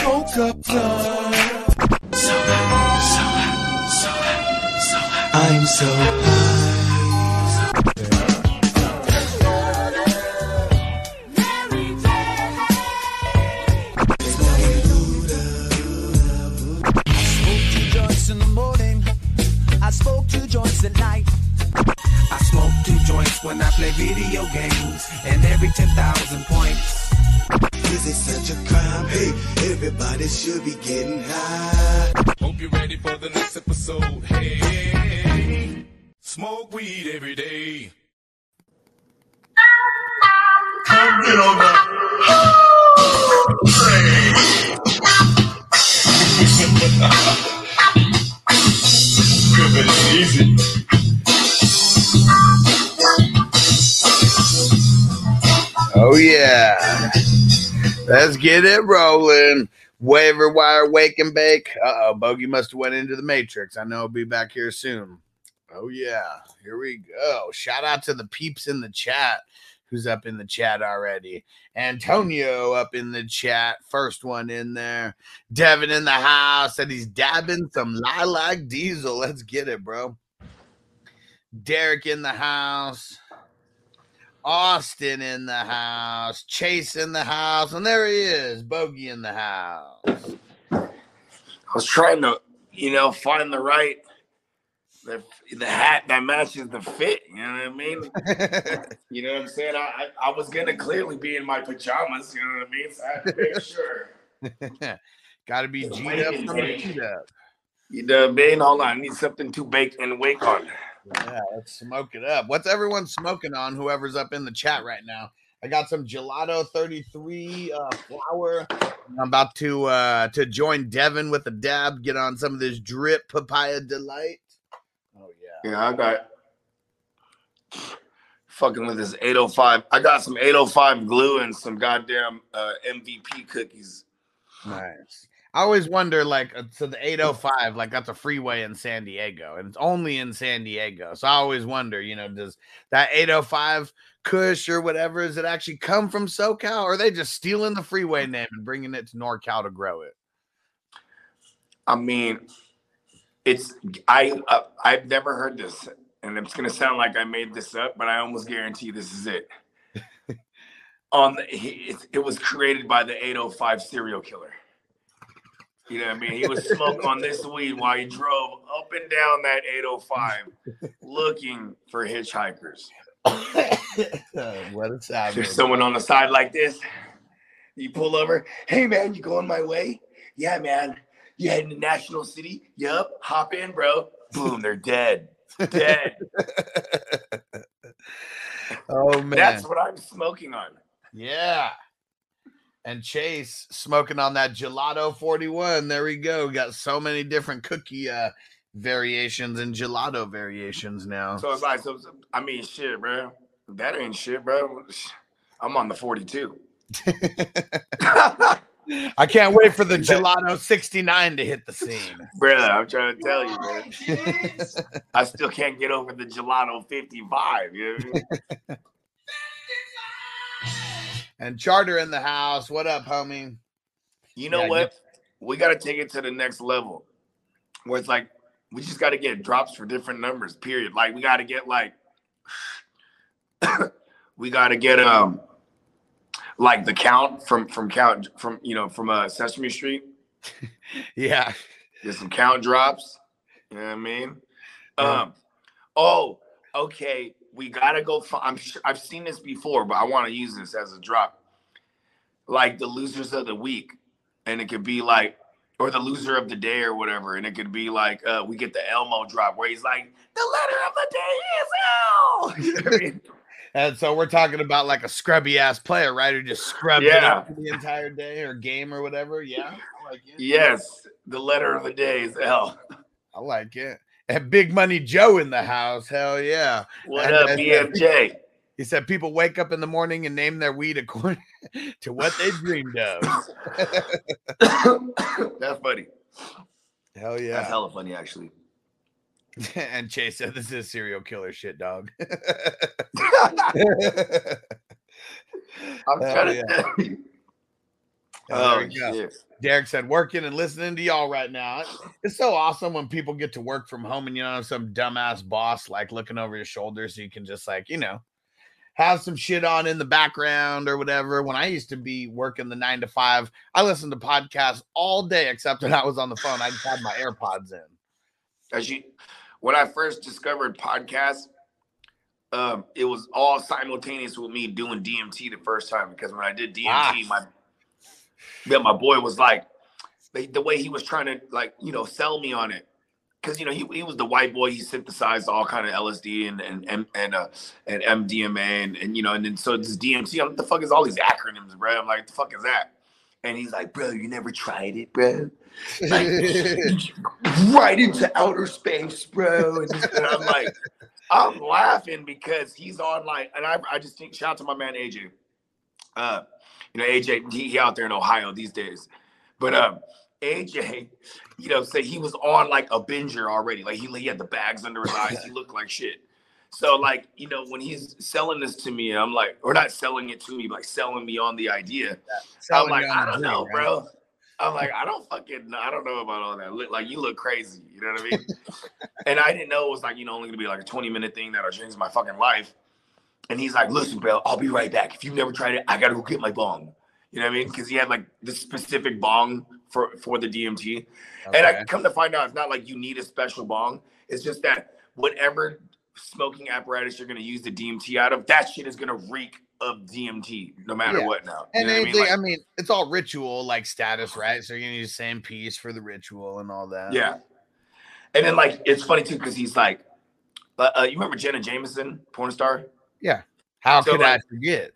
Smoke up time? So high, so high, so high, so high. I'm so high. When I play video games, and every 10,000 points. Is it such a crime? Hey, everybody should be getting high. Hope you're ready for the next episode. Hey, smoke weed every day. Come get on the Good, easy. Oh yeah. Let's get it rolling. Waiver wire wake and bake. Uh oh, Bogey must have went into the matrix. I know he'll be back here soon. Oh yeah, here we go. Shout out to the peeps in the chat. Who's up in the chat already? Antonio up in the chat. First one in there. Devin in the house. Said he's dabbing some lilac diesel. Let's get it, bro. Derek in the house. Austin in the house, Chase in the house, and there he is, Bogey in the house. I was trying to, you know, find the right the the hat that matches the fit. You know what I mean? you know what I'm saying? I, I I was gonna clearly be in my pajamas. You know what I mean? So I had to make sure. Got to be G'd up waiting, from the waiting. G'd up. You know what I mean? Hold on, I need something to bake and wake on. Yeah, let's smoke it up. What's everyone smoking on? Whoever's up in the chat right now. I got some gelato 33 uh, flour. I'm about to uh to join Devin with a dab, get on some of this drip papaya delight. Oh yeah. Yeah, I got fucking with this 805. I got some 805 glue and some goddamn uh, MVP cookies. Nice. I always wonder, like, uh, so the 805, like, that's a freeway in San Diego, and it's only in San Diego. So I always wonder, you know, does that 805 Kush or whatever, does it actually come from SoCal, or are they just stealing the freeway name and bringing it to NorCal to grow it? I mean, it's I uh, I've never heard this, and it's gonna sound like I made this up, but I almost guarantee this is it. On the, it, it was created by the 805 serial killer. You know what I mean? He was smoking on this weed while he drove up and down that 805 looking for hitchhikers. what a savage. There's someone on the side like this. You pull over. Hey man, you going my way? Yeah, man. You heading to National City? Yup. Hop in, bro. Boom, they're dead. Dead. Oh, man. That's what I'm smoking on. Yeah. And Chase smoking on that gelato 41. There we go. Got so many different cookie uh variations and gelato variations now. So it's like, so, so- I mean, shit, bro. That ain't shit, bro. I'm on the 42. I can't wait for the gelato 69 to hit the scene. Bro, I'm trying to tell you, man. I still can't get over the gelato 55. You know what I mean? And Charter in the house. What up, homie? You know Yeah, what? We got to take it to the next level where it's like, we just got to get drops for different numbers, period. Like, we got to get like, we got to get, um, like the Count from from Count from you know from uh, Sesame Street. Yeah. There's some Count drops. You know what I mean? Yeah. Um. Oh, okay. We gotta go. fi- I'm sure I've seen this before, but I want to use this as a drop. Like the losers of the week, and it could be like, or the loser of the day, or whatever, and it could be like, uh, we get the Elmo drop where he's like, the letter of the day is L. You know what I mean? And so we're talking about like a scrubby ass player, right? Who just scrubs it Yeah. up for the entire day or game or whatever. Yeah. Like it. yes, the letter of the day is L. I like it. Big Money Joe in the house. Hell yeah. What And- up, BMJ? He said people wake up in the morning and name their weed according to what they dreamed of. That's funny. Hell yeah. That's hella funny, actually. and Chase said this is serial killer shit, dog. I'm Hell trying yeah. to tell you. Oh, there you go. shit. Derek said, working and listening to y'all right now. It's so awesome when people get to work from home and you don't have some dumbass boss like looking over your shoulder so you can just like, you know, have some shit on in the background or whatever. When I used to be working the nine to five, I listened to podcasts all day except when I was on the phone. I just had my AirPods in. As you, when I first discovered podcasts, um, it was all simultaneous with me doing DMT the first time because when I did DMT, Ah. my yeah, my boy was like the, the way he was trying to like you know sell me on it. Because you know he, he was the white boy. He synthesized all kind of LSD and and and and, uh, and MDMA and, and you know and then so this DMT I'm what the fuck is all these acronyms bro? I'm like the fuck is that? And he's like bro you never tried it bro? Like right into outer space, bro. And, and I'm like, I'm laughing because he's on like, and I, I just think shout out to my man AJ. Uh, you know, AJ, he, he out there in Ohio these days. But um, AJ, you know, say he was on like a binger already. Like he, he had the bags under his eyes. He looked like shit. So like, you know, when he's selling this to me, I'm like, or not selling it to me, like selling me on the idea. I'm like, I don't know, right? bro. I'm like, I don't fucking, I don't know about all that. Look, like, you look crazy. You know what I mean? and I didn't know it was like, you know, only gonna be like a 20 minute thing that'll change my fucking life. And he's like, listen, bro, I'll be right back. If you've never tried it, I gotta go get my bong. You know what I mean? Because he had like this specific bong for for the DMT. And I come to find out, it's not like you need a special bong. It's just that whatever smoking apparatus you're gonna use the DMT out of, that shit is gonna reek of DMT no matter Yeah. what. Now, And you know what I mean? Like- I mean, it's all ritual like status, right? So you're gonna use the same piece for the ritual and all that. Yeah. And then like it's funny too because he's like, uh, uh, you remember Jenna Jameson, porn star? How So, could I forget?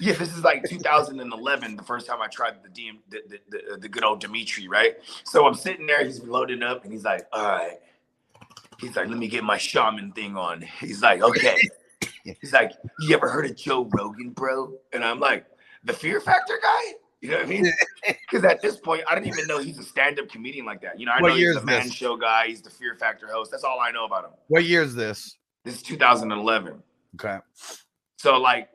Yeah, this is like 2011, the first time I tried the DM, the, the, the, uh, the good old Dimitri, right? So I'm sitting there, he's loading up, and he's like, "All right." He's like, "Let me get my shaman thing on." He's like, "Okay." He's like, "You ever heard of Joe Rogan, bro?" And I'm like, "The Fear Factor guy." You know what I mean? Because at this point, I didn't even know he's a stand-up comedian like that. You know, I What know he's the Man this? Show guy. He's the Fear Factor host. That's all I know about him. What year is this? This is 2011. Okay. So like,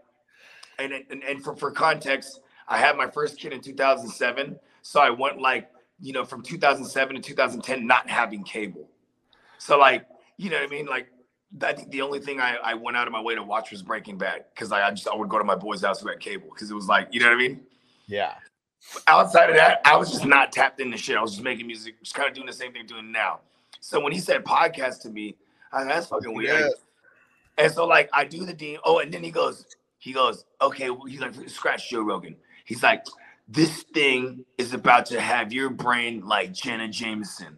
and and, and for, for context, I had my first kid in 2007. So I went like, you know, from 2007 to 2010, not having cable. So like, you know what I mean? Like, I think the only thing I, I went out of my way to watch was Breaking Bad because I, I just I would go to my boy's house who had cable because it was like, you know what I mean? Yeah. outside of that, I was just not tapped into shit. I was just making music, just kind of doing the same thing I'm doing now. So when he said podcast to me, I that's fucking weird. And so like I do the D. Oh, and then he goes, he goes, okay. well, He's like, scratch Joe Rogan. He's like, this thing is about to have your brain like Jenna Jameson.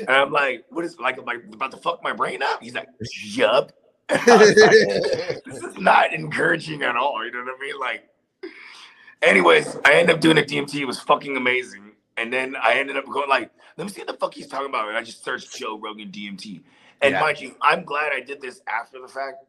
And I'm like, what is like, like about to fuck my brain up? He's like, yup. This is not encouraging at all. You know what I mean? Like, anyways, I ended up doing a DMT. It was fucking amazing. And then I ended up going like, let me see what the fuck he's talking about. And I just searched Joe Rogan DMT. And Yeah. mind you, I'm glad I did this after the fact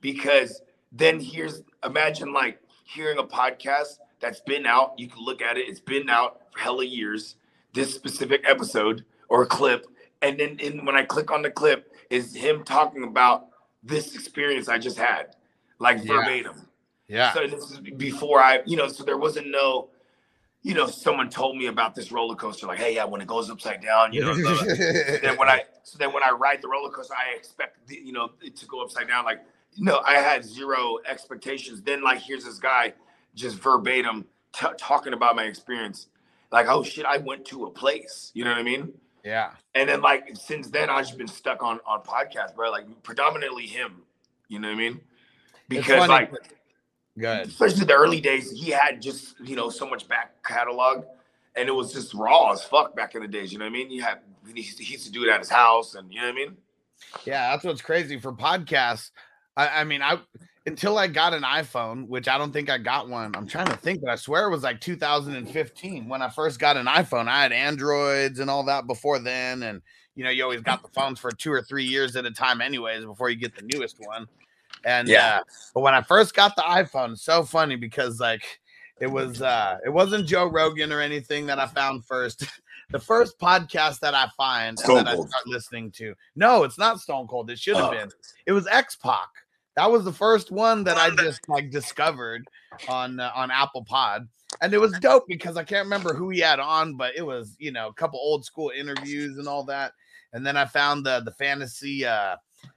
because then here's imagine like hearing a podcast that's been out. You can look at it. It's been out for hella years. This specific episode or clip, and then in, when I click on the clip, is him talking about this experience I just had, like Yeah. verbatim. Yeah. So this is before I, you know, so there wasn't no, you know, someone told me about this roller coaster, like, hey, yeah, when it goes upside down, you know. the- then when I, so then when I ride the roller coaster, I expect, the, you know, it to go upside down. Like, no, I had zero expectations. Then like, here's this guy just verbatim t- talking about my experience. Like, oh shit, I went to a place. You know what I mean? Yeah. And then like since then, I've just been stuck on on podcasts, bro. Like predominantly him. You know what I mean? Because like Good. especially the early days, he had just you know so much back catalog, and it was just raw as fuck back in the days. You know what I mean? You had he, used to do it at his house, and you know what I mean? Yeah, that's what's crazy for podcasts. I, I mean, I until I got an iPhone, which I don't think I got one. I'm trying to think, but I swear it was like 2015 when I first got an iPhone. I had Androids and all that before then, and you know, you always got the phones for two or three years at a time, anyways, before you get the newest one. And Yeah. uh, but when I first got the iPhone, so funny because like it was uh it wasn't Joe Rogan or anything that I found first. the first podcast that I find Stone and that Cold. I start listening to. No, it's not Stone Cold. It should have Oh. been. It was X Pac. That was the first one that I just like discovered on uh, on Apple Pod, and it was dope because I can't remember who he had on, but it was you know a couple old school interviews and all that. And then I found the the fantasy uh,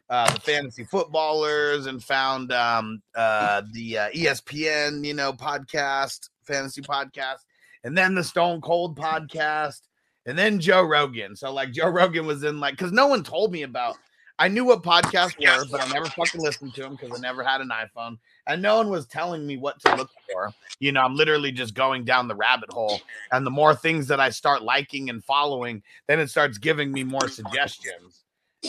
uh, the fantasy footballers and found um, uh, the uh, ESPN you know podcast fantasy podcast, and then the Stone Cold podcast, and then Joe Rogan. So like Joe Rogan was in like because no one told me about. I knew what podcasts were, but I never fucking listened to them because I never had an iPhone, and no one was telling me what to look for. You know, I'm literally just going down the rabbit hole, and the more things that I start liking and following, then it starts giving me more suggestions.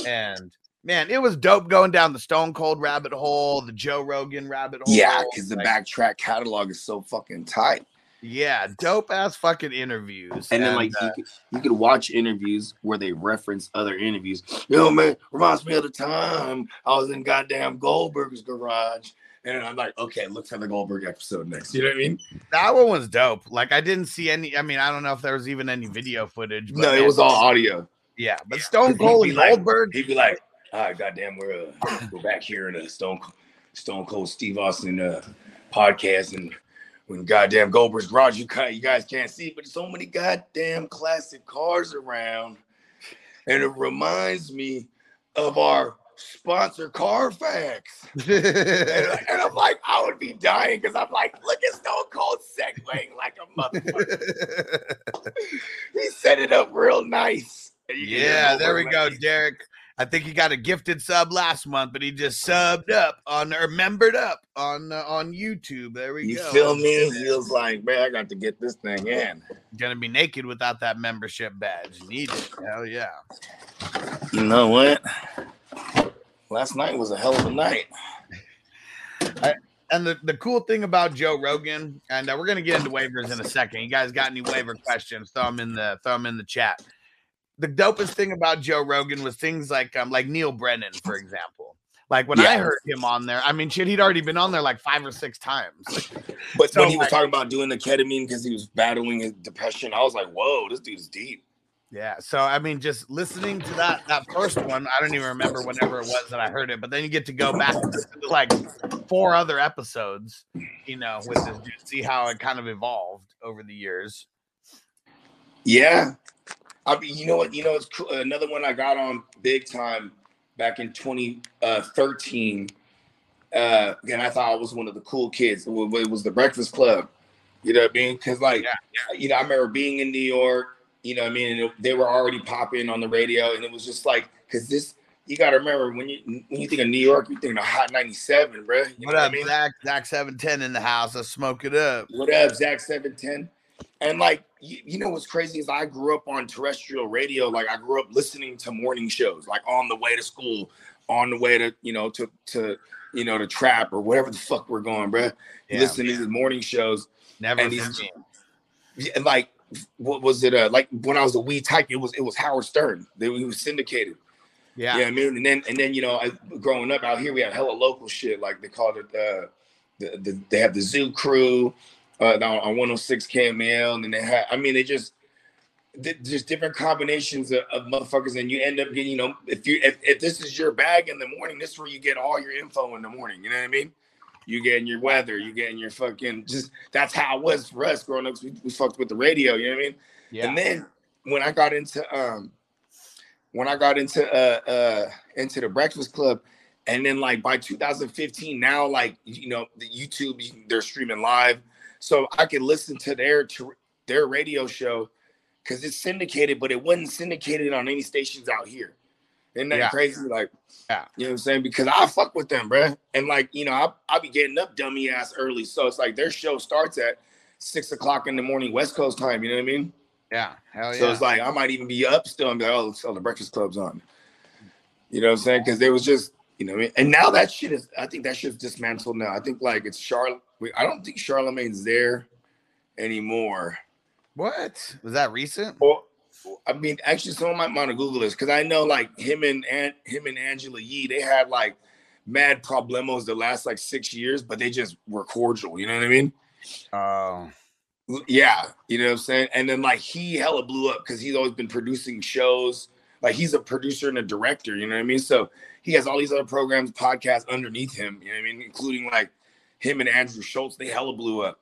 And man, it was dope going down the Stone Cold rabbit hole, the Joe Rogan rabbit hole. Yeah, because the like, backtrack catalog is so fucking tight. yeah, dope ass fucking interviews. And then like uh, you, could, you could watch interviews where they reference other interviews. Yo, man, reminds me of the time I was in goddamn Goldberg's garage. And I'm like, okay, look for the Goldberg episode next. You know what I mean? that one was dope. Like I didn't see any. I mean, I don't know if there was even any video footage. But No, it was all audio. Yeah, but Stone He'd Cold and like- Goldberg. He'd be like, all right, goddamn, we're uh, we're back here in a Stone Stone Cold Steve Austin uh, podcast, and when goddamn Goldberg's garage, you you guys can't see, but so many goddamn classic cars around, and it reminds me of our sponsor Carfax. and, and I'm like, I would be dying because I'm like, look at Stone Cold segwaying like a motherfucker. he set it up real nice. And you can hear yeah, there we go, Derek. I think he got a gifted sub last month, but he just subbed up on or membered up on uh, on YouTube. There we You go. You feel me? He was like, man, I got to get this thing in. Gonna be naked without that membership badge. Need it. Hell yeah. You know what? Last night was a hell of a night. And the, the cool thing about Joe Rogan, and uh, we're gonna get into waivers in a second. You guys got any waiver questions? Throw them in the throw them in the chat. The dopest thing about Joe Rogan was things like um like Neal Brennan, for example. Like when I heard him on there, I mean, shit, he'd already been on there like five or six times. But So, when he was like- talking about doing the ketamine because he was battling his depression, I was like, whoa, this dude's deep. Yeah. So I mean, just listening to that that first one, I don't even remember whenever it was that I heard it, but then you get to go back to like four other episodes, you know, with this dude, see how it kind of evolved over the years. Yeah. I mean, you know what? You know, it's cool. another one I got on big time back in 2013. Uh, and I thought I was one of the cool kids. It was the Breakfast Club. You know what I mean? Because, like, you know, I remember being in New York, you know what I mean? It- they were already popping on the radio. And it was just like, because this, you got to remember when you when you think of New York, you think of Hot 97, bro. You know What what I up, mean? Zach? Zach seven ten in the house. Let's smoke it up. What up, Zach Seven Ten? And like, you, you know what's crazy is I grew up on terrestrial radio. Like, I grew up listening to morning shows, like on the way to school, on the way to you know to to you know to trap or whatever the fuck we're going, bruh. Yeah. Listening to these morning shows, Never and these- and like, what was it? Uh, like when I was a wee type, it was it was Howard Stern. They he was syndicated. Yeah. Yeah, I mean, and then and then you know, I, growing up out here, we had hella local shit. Like they called it, uh, the, the they have the Zoo Crew uh, on, on 106 KMEL, and then they had. I mean, they just th- just different combinations of, of motherfuckers, and you end up getting, you know, if you if, if this is your bag in the morning, this is where you get all your info in the morning. You know what I mean? You getting your weather, you getting your fucking just. That's how it was for us growing up. We, we fucked with the radio. You know what I mean? Yeah. And then when I got into um when I got into uh uh into the Breakfast Club, and then like by 2015, now like you know the YouTube they're streaming live. So I could listen to their to their radio show because it's syndicated, but it wasn't syndicated on any stations out here. Isn't that Yeah. crazy? Like, Yeah. you know what I'm saying? Because I fuck with them, bruh. And like, you know, I I be getting up dummy ass early, so it's like their show starts at six o'clock in the morning West Coast time. You know what I mean? Yeah. Hell yeah. So it's like I might even be up still and be like, oh, so the Breakfast Club's on. You know what I'm saying? Because there was just, you know, what I mean? and now that shit is, I think that shit's dismantled now. I think like it's Charlotte. I don't think Charlamagne's there anymore. what? Was that recent? Or, I mean, actually, someone might want to Google this because I know like him and, and him and Angela Yee, they had like mad problemos the last like six years, but they just were cordial. You know what I mean? Oh. Yeah, you know what I'm saying? And then like he hella blew up because he's always been producing shows. Like he's a producer and a director, you know what I mean? So he has all these other programs, podcasts underneath him, you know what I mean? Including like him and Andrew Schulz, they hella blew up.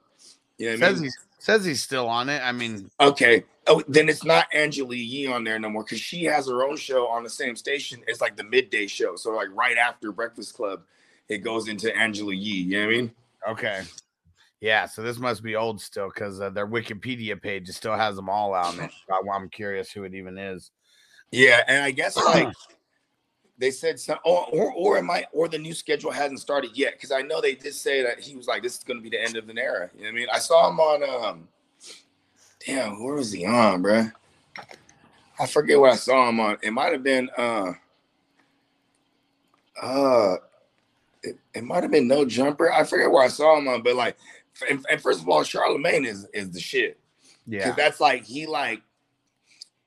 You know what I says mean? he's says he's still on it. I mean, Okay. Oh, then it's not Angela Yee on there no more because she has her own show on the same station. It's like the midday show. So like right after Breakfast Club, it goes into Angela Yee. You know what I mean? okay. Yeah, so this must be old still because uh, their Wikipedia page still has them all on it. I'm curious who it even is. Yeah, and I guess like they said some, or, or or it might, or the new schedule hasn't started yet because I know they did say that he was like, this is going to be the end of an era. You know what I mean? I saw him on, um, damn, where was he on, bruh? I forget what I saw him on. It might have been, uh, uh, it, it might have been no jumper. I forget where I saw him on, but like, and, and first of all, Charlamagne is is the shit. Yeah. That's like he like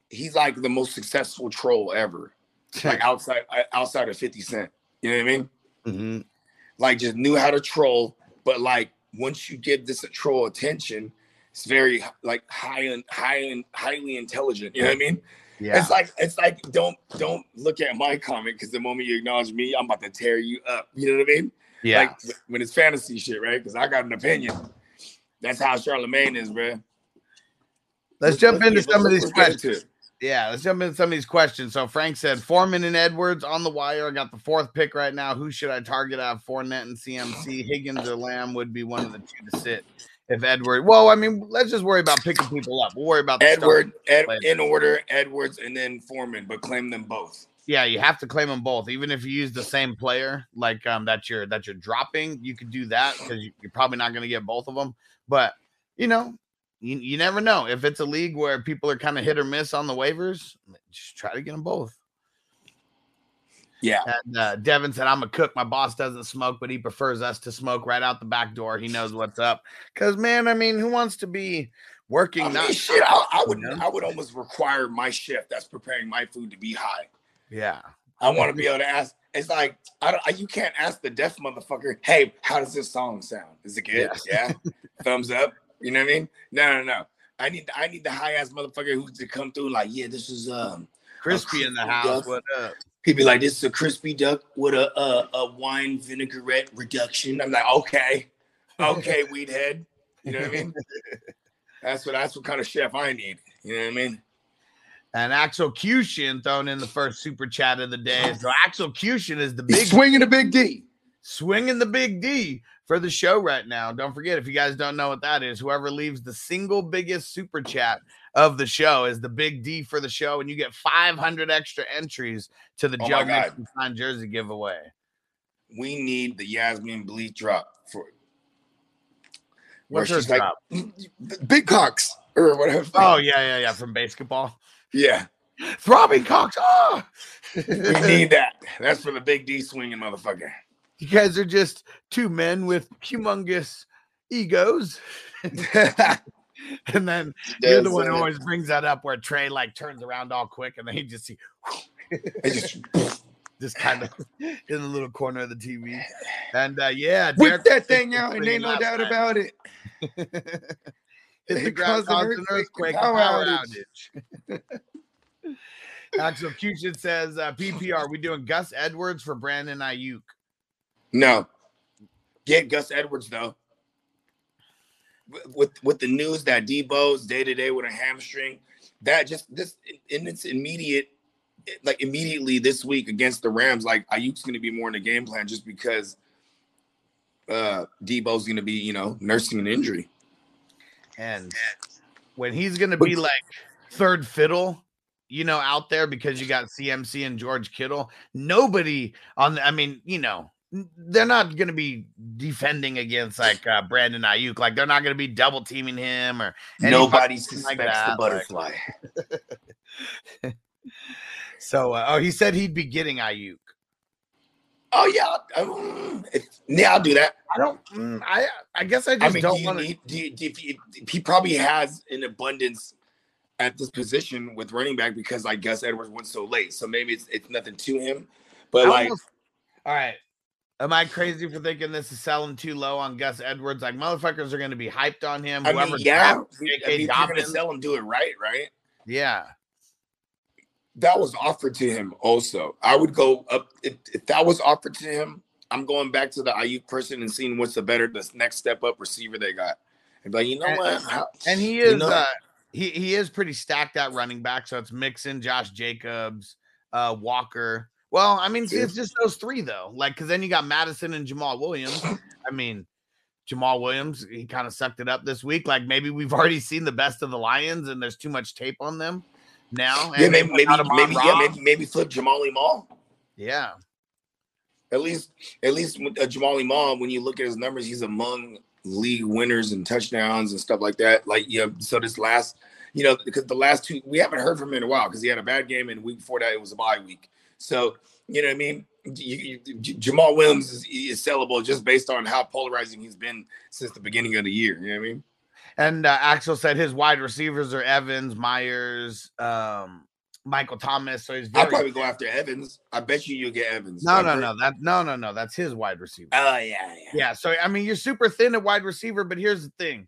he's like the most successful troll ever. Like outside uh, outside of 50 Cent. You know what I mean? Mhm. Like just knew how to troll, but like once you give this a troll attention, it's very like high and high and highly intelligent. You know what I mean? Yeah. It's like it's like don't don't look at my comment because the moment you acknowledge me, I'm about to tear you up. You know what I mean? yeah. Like when it's fantasy shit, right? Because I got an opinion. That's how Charlamagne is, bro. Let's jump into Let's- some of let's these get questions. Yeah, let's jump into some of these questions. So Frank said Foreman and Edwards on the wire. I got the fourth pick right now. Who should I target out of Fournette and CMC? Higgins or Lamb would be one of the two to sit. If Edward, well, I mean, let's just worry about picking people up. We'll worry about the Edward, Ed, in order, Edwards, and then Foreman, but claim them both. Yeah, you have to claim them both, even if you use the same player, like um that you're that you're dropping. You could do that because you, you're probably not going to get both of them. But you know, you, you never know if it's a league where people are kind of hit or miss on the waivers. Just try to get them both. Yeah. And uh, Devin said, "I'm a cook. My boss doesn't smoke, but he prefers us to smoke right out the back door. He knows what's up. Because man, I mean, who wants to be working? I mean, not shit, I, I would, know? I would almost require my chef that's preparing my food to be high. yeah, I want to be able to ask. It's like I don't. I- You can't ask the deaf motherfucker, "Hey, how does this song sound? Is it good? Yes. Yeah, thumbs up. You know what I mean? No, no, no. I need, I need the high ass motherfucker who to come through. Like, yeah, this is um. crispy in the house. duck. What up? He'd be like, "This is a crispy duck with a a, a wine vinaigrette reduction." I'm like, "Okay, okay, weed head." You know what I mean? That's what that's what kind of chef I need. You know what I mean? And Axel Cushion thrown in the first super chat of the day. So Axel Cushion is the big swinging the big D. swinging the big D for the show right now. Don't forget, if you guys don't know what that is, whoever leaves the single biggest super chat of the show is the big D for the show, and you get 500 extra entries to the Oh Joe Mixon signed jersey giveaway. We need the Yasmin bleach drop for What's her she's like, drop? big cocks or whatever. Oh yeah, yeah, yeah, from basketball. yeah, Throbbing cocks. Oh, we need that. That's for the big D swinging motherfucker. You guys are just two men with humongous egos. And then you're the one who Does, always brings that up where Trey like turns around all quick and then he just see it just just kind of in the little corner of the TV. And uh, yeah, whip that thing out, and ain't no doubt night. about it. Hit the ground, caused an earthquake, power power outage. outage. Axel says, uh, PPR, we doing Gus Edwards for Brandon Aiyuk. No, get Gus Edwards though. With- With the news that Deebo's day to day with a hamstring, that just this in its immediate, like immediately this week against the Rams, like Aiyuk's going to be more in the game plan just because uh Deebo's going to be you know nursing an injury. and when he's gonna be like third fiddle, you know, out there because you got CMC and George Kittle, nobody on. The, I mean, you know, they're not gonna be defending against like uh, Brandon Aiyuk. Like they're not gonna be double teaming him or Nobody suspects like the like- butterfly. so. Uh, oh, he said he'd be getting Aiyuk. oh yeah, um, yeah, I'll do that. I don't. mm, I I guess I just I mean, do don't you want to. do do you- if you- he probably has an abundance at this position with running back because like Gus Edwards went so late. So maybe it's it's nothing to him. But like all right. Am I crazy for thinking this is selling too low on Gus Edwards? Like motherfuckers are going to be hyped on him. I mean, Whoever yeah, I mean, you're gonna sell him, do it right, right? yeah, That was offered to him also. I would go up if, if that was offered to him. I'm going back to the Aiyuk person and seeing what's the better, the next step up receiver they got. And like, you know And- what? How- and he you is know- uh, he he is pretty stacked at running back. So it's Mixon, Josh Jacobs, uh, Walker. Well, I mean, it's, it's just those three though. Like, because then you got Madison and Jamaal Williams. I mean, Jamaal Williams, he kind of sucked it up this week. Like maybe we've already seen the best of the Lions, and there's too much tape on them now. yeah, maybe maybe maybe, yeah, maybe maybe flip Jamali Mall. yeah. At least at least with uh, Jamali Mall, when you look at his numbers, he's among league winners and touchdowns and stuff like that. Like yeah, so this last, you know, because the last two we haven't heard from him in a while because he had a bad game and the week before that it was a bye week. So you know what I mean. You, you, Jamaal Williams is, is sellable just based on how polarizing he's been since the beginning of the year. You know what I mean? And uh, Axel said his wide receivers are Evans, Myers, um, Michael Thomas. So he's I'll probably go after Evans. I bet you you'll get Evans. no, no, no. That no, no, no. That's his wide receiver. Oh yeah, yeah. Yeah. So I mean, you're super thin at wide receiver, but here's the thing: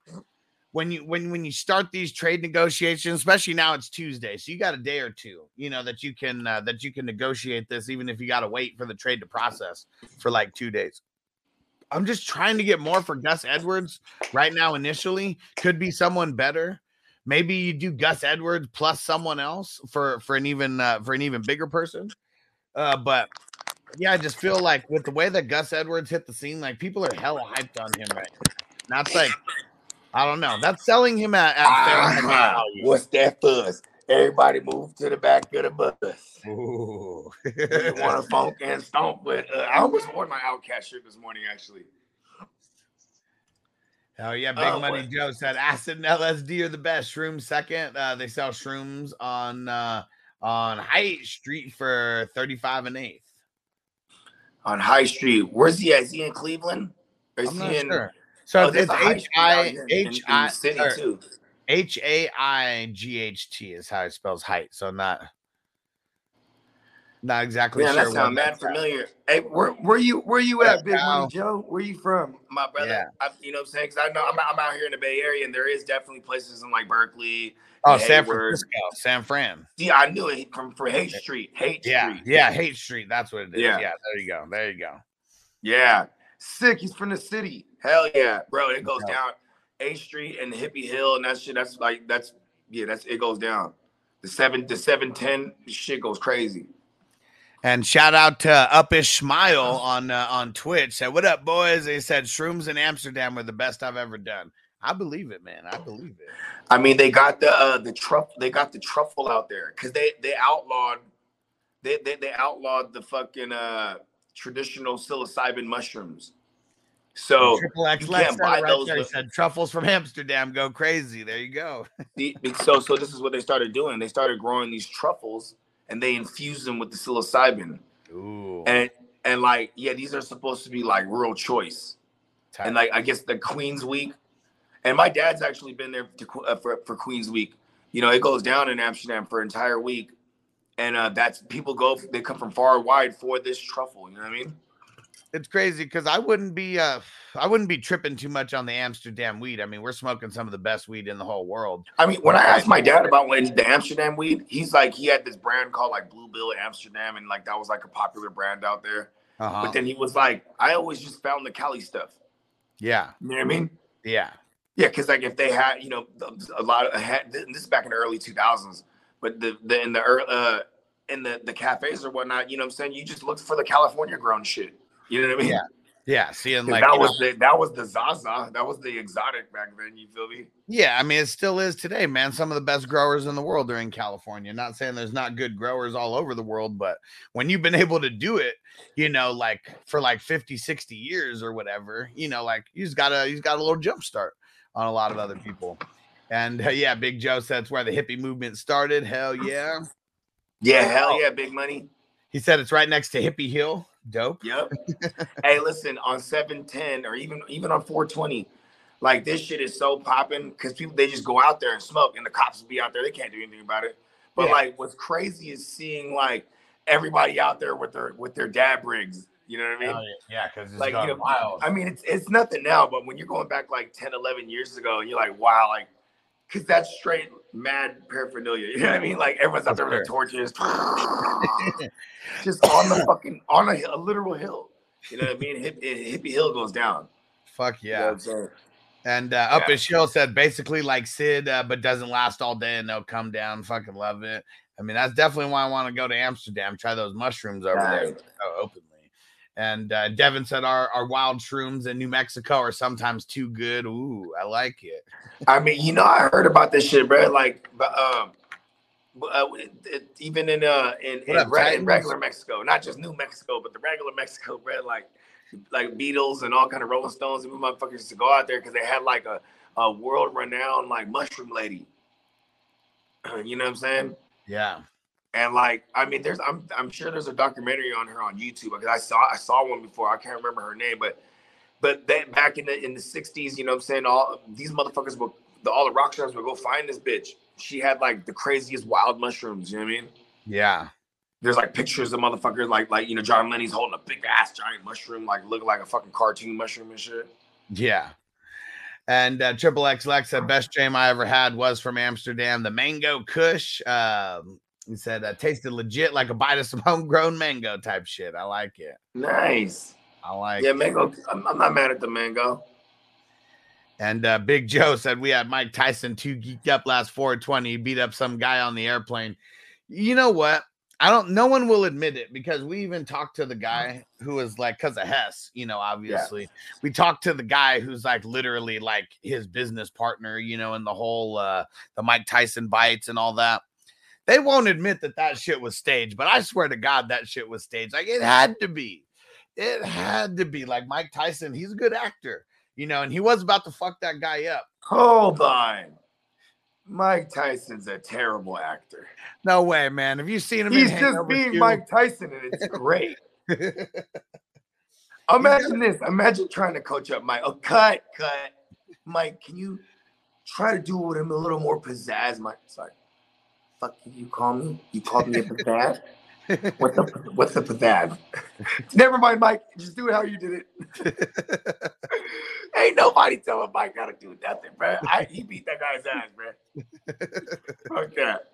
when you when when you start these trade negotiations, especially now it's Tuesday, so you got a day or two, you know, that you can uh, that you can negotiate this, even if you got to wait for the trade to process for like two days. I'm just trying to get more for Gus Edwards right now. Initially, could be someone better. Maybe you do Gus Edwards plus someone else for for an even uh, for an even bigger person. Uh, but yeah, I just feel like with the way that Gus Edwards hit the scene, like people are hella hyped on him right now. That's like, I don't know. That's selling him at, at fair market value. what's that fuzz? Everybody move to the back of the bus. Ooh. you want to funk and stomp with? Uh, I almost wore my OutKast shirt this morning, actually. Oh yeah, Big Oh, Money boy. Joe said acid and LSD are the best. Shrooms second. Uh, they sell shrooms on uh, on High Street for thirty five and eighth. On High Street. Where's he at? Is he in Cleveland? Or is I'm he in? sure. So Oh, it's a High H Street out I here in- in- H in I the city or too. H A I G H T is how it spells height. So not not exactly Man, sure. that where sounds mad that's at. familiar. Hey, where where you where you at, Big. Money Joe? Where you from, my brother? Yeah. I, you know what I'm saying? Because I know I'm, I'm out here in the Bay Area, and there is definitely places in like Berkeley. Oh, and San Hayward. Francisco, San Fran. Yeah, I knew it from for Haight Street. Haight Yeah, Street. yeah, Haight Street. That's what it is. Yeah. Yeah. there you go. There you go. Yeah. Sick. He's from the city. Hell yeah, bro. It goes Yeah. down A Street and Hippie Hill and that shit. That's like that's yeah. That's it goes down. The seven the seven ten shit goes crazy. And shout out to Uppish Smile on uh, on Twitch. Said, "What up, boys?" They said shrooms in Amsterdam were the best I've ever done. I believe it, man. I believe it. I mean, they got the uh the truffle. They got the truffle out there because they they outlawed they, they they outlawed the fucking uh traditional psilocybin mushrooms. So Triple X you Lex can't buy it right those there. He said truffles from Amsterdam go crazy. There you go. so so this is what they started doing. They started growing these truffles and they infused them with the psilocybin. Ooh, and and like yeah these are supposed to be like real choice tight. and like i guess the queen's week and my dad's actually been there to, uh, for, for queen's week you know it goes down in amsterdam for an entire week and uh that's people go they come from far and wide for this truffle you know what i mean it's crazy because I wouldn't be uh I wouldn't be tripping too much on the Amsterdam weed. I mean, we're smoking some of the best weed in the whole world. i mean when i asked my dad about when the amsterdam weed he's like he had this brand called like blue bill amsterdam and like that was like a popular brand out there Uh-huh. but then he was like i always just found the cali stuff yeah, you know what i mean yeah, Yeah, because like if they had, you know, a lot of this is back in the early two thousands, but the the in the early uh in the the cafes or whatnot, you know what I'm saying? You just look for the California grown shit. You know what I mean? Yeah. Yeah, seeing like that was know- the that was the Zaza. That was the exotic back then. You feel me? yeah, I mean it still is today, man. Some of the best growers in the world are in California. Not saying there's not good growers all over the world, but when you've been able to do it, you know, like for like 50, 60 years or whatever, you know, like he's got a he's got a little jump start on a lot of other people. And uh, yeah, Big Joe said it's where the hippie movement started. Hell yeah. Yeah, hell yeah, big money. He said it's right next to Hippie Hill. Dope. Yep. hey, listen, on 710 or even even on 420, like this shit is so popping because people they just go out there and smoke and the cops will be out there. They can't do anything about it. But Yeah. like what's crazy is seeing like everybody out there with their with their dab rigs. You know what I mean? Oh, yeah, because it's like you know, wild. I mean it's it's nothing now, but when you're going back like 10, 11 years ago, and you're like, wow, like because that's straight mad paraphernalia. You know what I mean? Like everyone's out there with their torches, just on the fucking on a, a literal hill. You know what I mean? Hip, hippie hill goes down. Fuck You know yeah. I'm saying? And uh, Up Yeah. His Hill said basically like Sid, uh, but doesn't last all day and they'll come down. Fucking love it. I mean, that's definitely why I want to go to Amsterdam, try those mushrooms over there Right. so openly. And uh, Devin said our, our wild shrooms in New Mexico are sometimes too good. Ooh, I like it. I mean, you know, I heard about this shit, bro. Like, but um, uh, even in uh in, in, up, re- in regular Mexico, not just New Mexico, but the regular Mexico, bro. Like, like Beatles and all kind of Rolling Stones and motherfuckers used to go out there because they had like a a world renowned like mushroom lady. You know what I'm saying? Yeah. And like, I mean, there's I'm I'm sure there's a documentary on her on YouTube because I saw I saw one before. I can't remember her name, but but then back in the in the 60s, you know what I'm saying? All these motherfuckers will the all the rock stars would go find this bitch. She had like the craziest wild mushrooms, you know what I mean? Yeah. There's like pictures of motherfuckers like like you know, John Lenny's holding a big ass giant mushroom, like looking like a fucking cartoon mushroom and shit. Yeah. And uh, Triple X Lex said best jam I ever had was from Amsterdam, the Mango Kush. Um, he said uh, tasted legit like a bite of some homegrown mango type shit. I like it. Nice. I like. Yeah, mango. I'm, I'm not mad at the mango. And uh, Big Joe said we had Mike Tyson too geeked up last 420, beat up some guy on the airplane. You know what? I don't. No one will admit it because we even talked to the guy who was like, because of Hess, you know, obviously. We talked to the guy who's like literally like his business partner, you know, in the whole uh the Mike Tyson bites and all that. They won't admit that that shit was staged, but I swear to God that shit was staged. Like it had to be. It had to be. Like Mike Tyson, he's a good actor, you know, and he was about to fuck that guy up. Hold on. Mike Tyson's a terrible actor. No way, man. Have you seen him? in He's just being 2? Mike Tyson, and it's great. Imagine this. Imagine trying to coach up Mike. Oh, cut, cut. Mike, can you try to do it with him a little more pizzazz? Mike, sorry. Fuck did you call me? You called me a pizzazz? What's the what's the pizzazz? Never mind, Mike. Just do it how you did it. Ain't nobody telling Mike how to do nothing, bro. I, he beat that guy's ass, bro. Fuck that.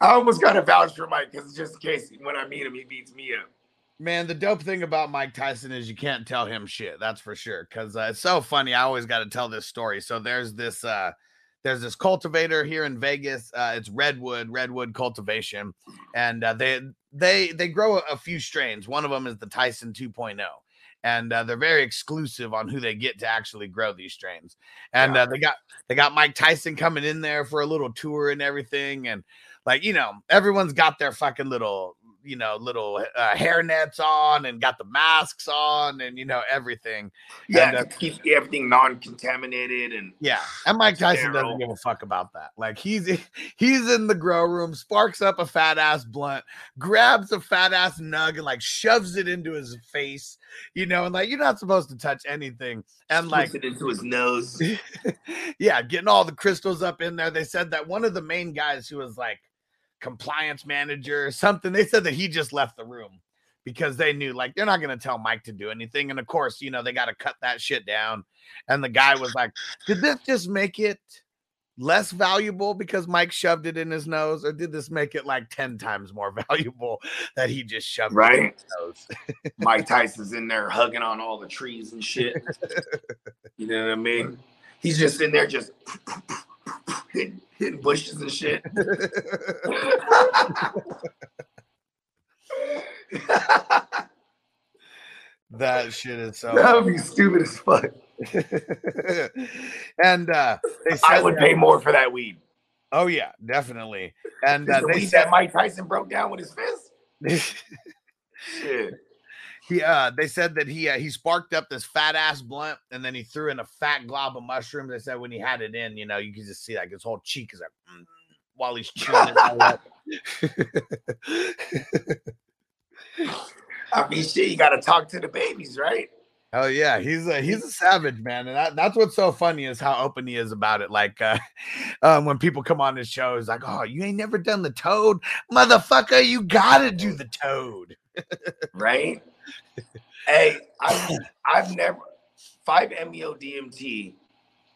I almost got to vouch for Mike because just in case when I meet him, he beats me up. Man, the dope thing about Mike Tyson is you can't tell him shit. That's for sure. Cause uh, it's so funny. I always got to tell this story. So there's this uh there's this cultivator here in Vegas. Uh, it's redwood, redwood cultivation, and uh, they they they grow a, a few strains. One of them is the Tyson 2.0, and uh, they're very exclusive on who they get to actually grow these strains. And Yeah. uh, they got they got Mike Tyson coming in there for a little tour and everything, and like you know everyone's got their fucking little you know little uh, hair nets on and got the masks on and you know everything. Yeah, And, uh, keep everything non-contaminated and Yeah, and Mike Tyson Sterile. doesn't give a fuck about that. Like he's he's in the grow room, sparks up a fat ass blunt, grabs a fat ass nug and like shoves it into his face, you know, and like you're not supposed to touch anything. And like it into his nose. yeah, getting all the crystals up in there. They said that one of the main guys who was like compliance manager or something, they said that he just left the room because they knew like they're not going to tell Mike to do anything. And of course, you know, they got to cut that shit down. And the guy was like, Did this just make it less valuable because Mike shoved it in his nose, or did this make it like 10 times more valuable that he just shoved it in Right. his nose? Mike Tyson's in there hugging on all the trees and shit. You know what I mean? He's just in there just hitting, hitting bushes and shit. That shit is so. That would be stupid as fuck. and uh, I would pay more for that weed. Oh yeah, definitely. And uh, the they weed said that Mike Tyson broke down with his fist. Shit. He uh they said that he uh, he sparked up this fat ass blunt and then he threw in a fat glob of mushrooms. They said when he had it in, you know, you could just see like his whole cheek is like mm, while he's chewing it. I mean, shit, you got to talk to the babies, right? Oh yeah, he's a he's a savage man, and that, that's what's so funny is how open he is about it. Like uh, um, when people come on his show, he's like, "Oh, you ain't never done the toad, motherfucker! You gotta do the toad." Right? hey, I've, I've never, 5 MEO DMT,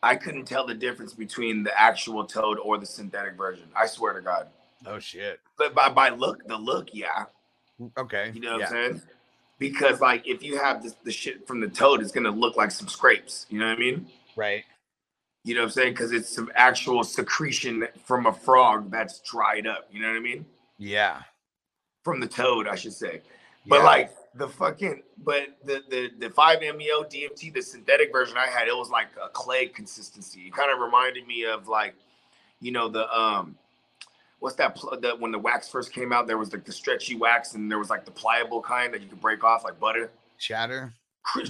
I couldn't tell the difference between the actual toad or the synthetic version. I swear to God. Oh shit. But by, by look, the look, yeah. Okay. You know what yeah. I'm saying? Because, like, if you have this, the shit from the toad, it's going to look like some scrapes. You know what I mean? Right. You know what I'm saying? Because it's some actual secretion from a frog that's dried up. You know what I mean? Yeah. From the toad, I should say. But Yeah. like the fucking, but the the the five MEO DMT, the synthetic version I had, it was like a clay consistency. It kind of reminded me of like, you know, the um, what's that? Pl- that when the wax first came out, there was like the stretchy wax, and there was like the pliable kind that you could break off like butter. Shatter.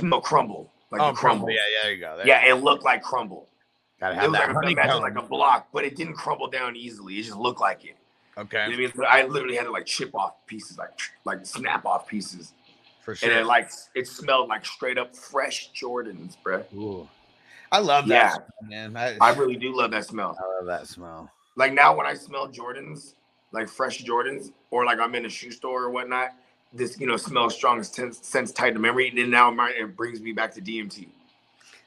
No crumble, like oh, the crumble. Yeah, yeah, there you go. There Yeah, you it looked like crumble. gotta It have was that like, imagine like a block, but it didn't crumble down easily. It just looked like it. Okay, You know I mean? I literally had to like chip off pieces, like like snap off pieces. for sure. and it like it smelled like straight up fresh Jordans, bro. Ooh. I love that, Yeah. smell, man. I, I really do love that smell. I love that smell. Like now, when I smell Jordans, like fresh Jordans, or like I'm in a shoe store or whatnot, this you know smells strong ten, sense tight to memory, and then now my, it brings me back to DMT.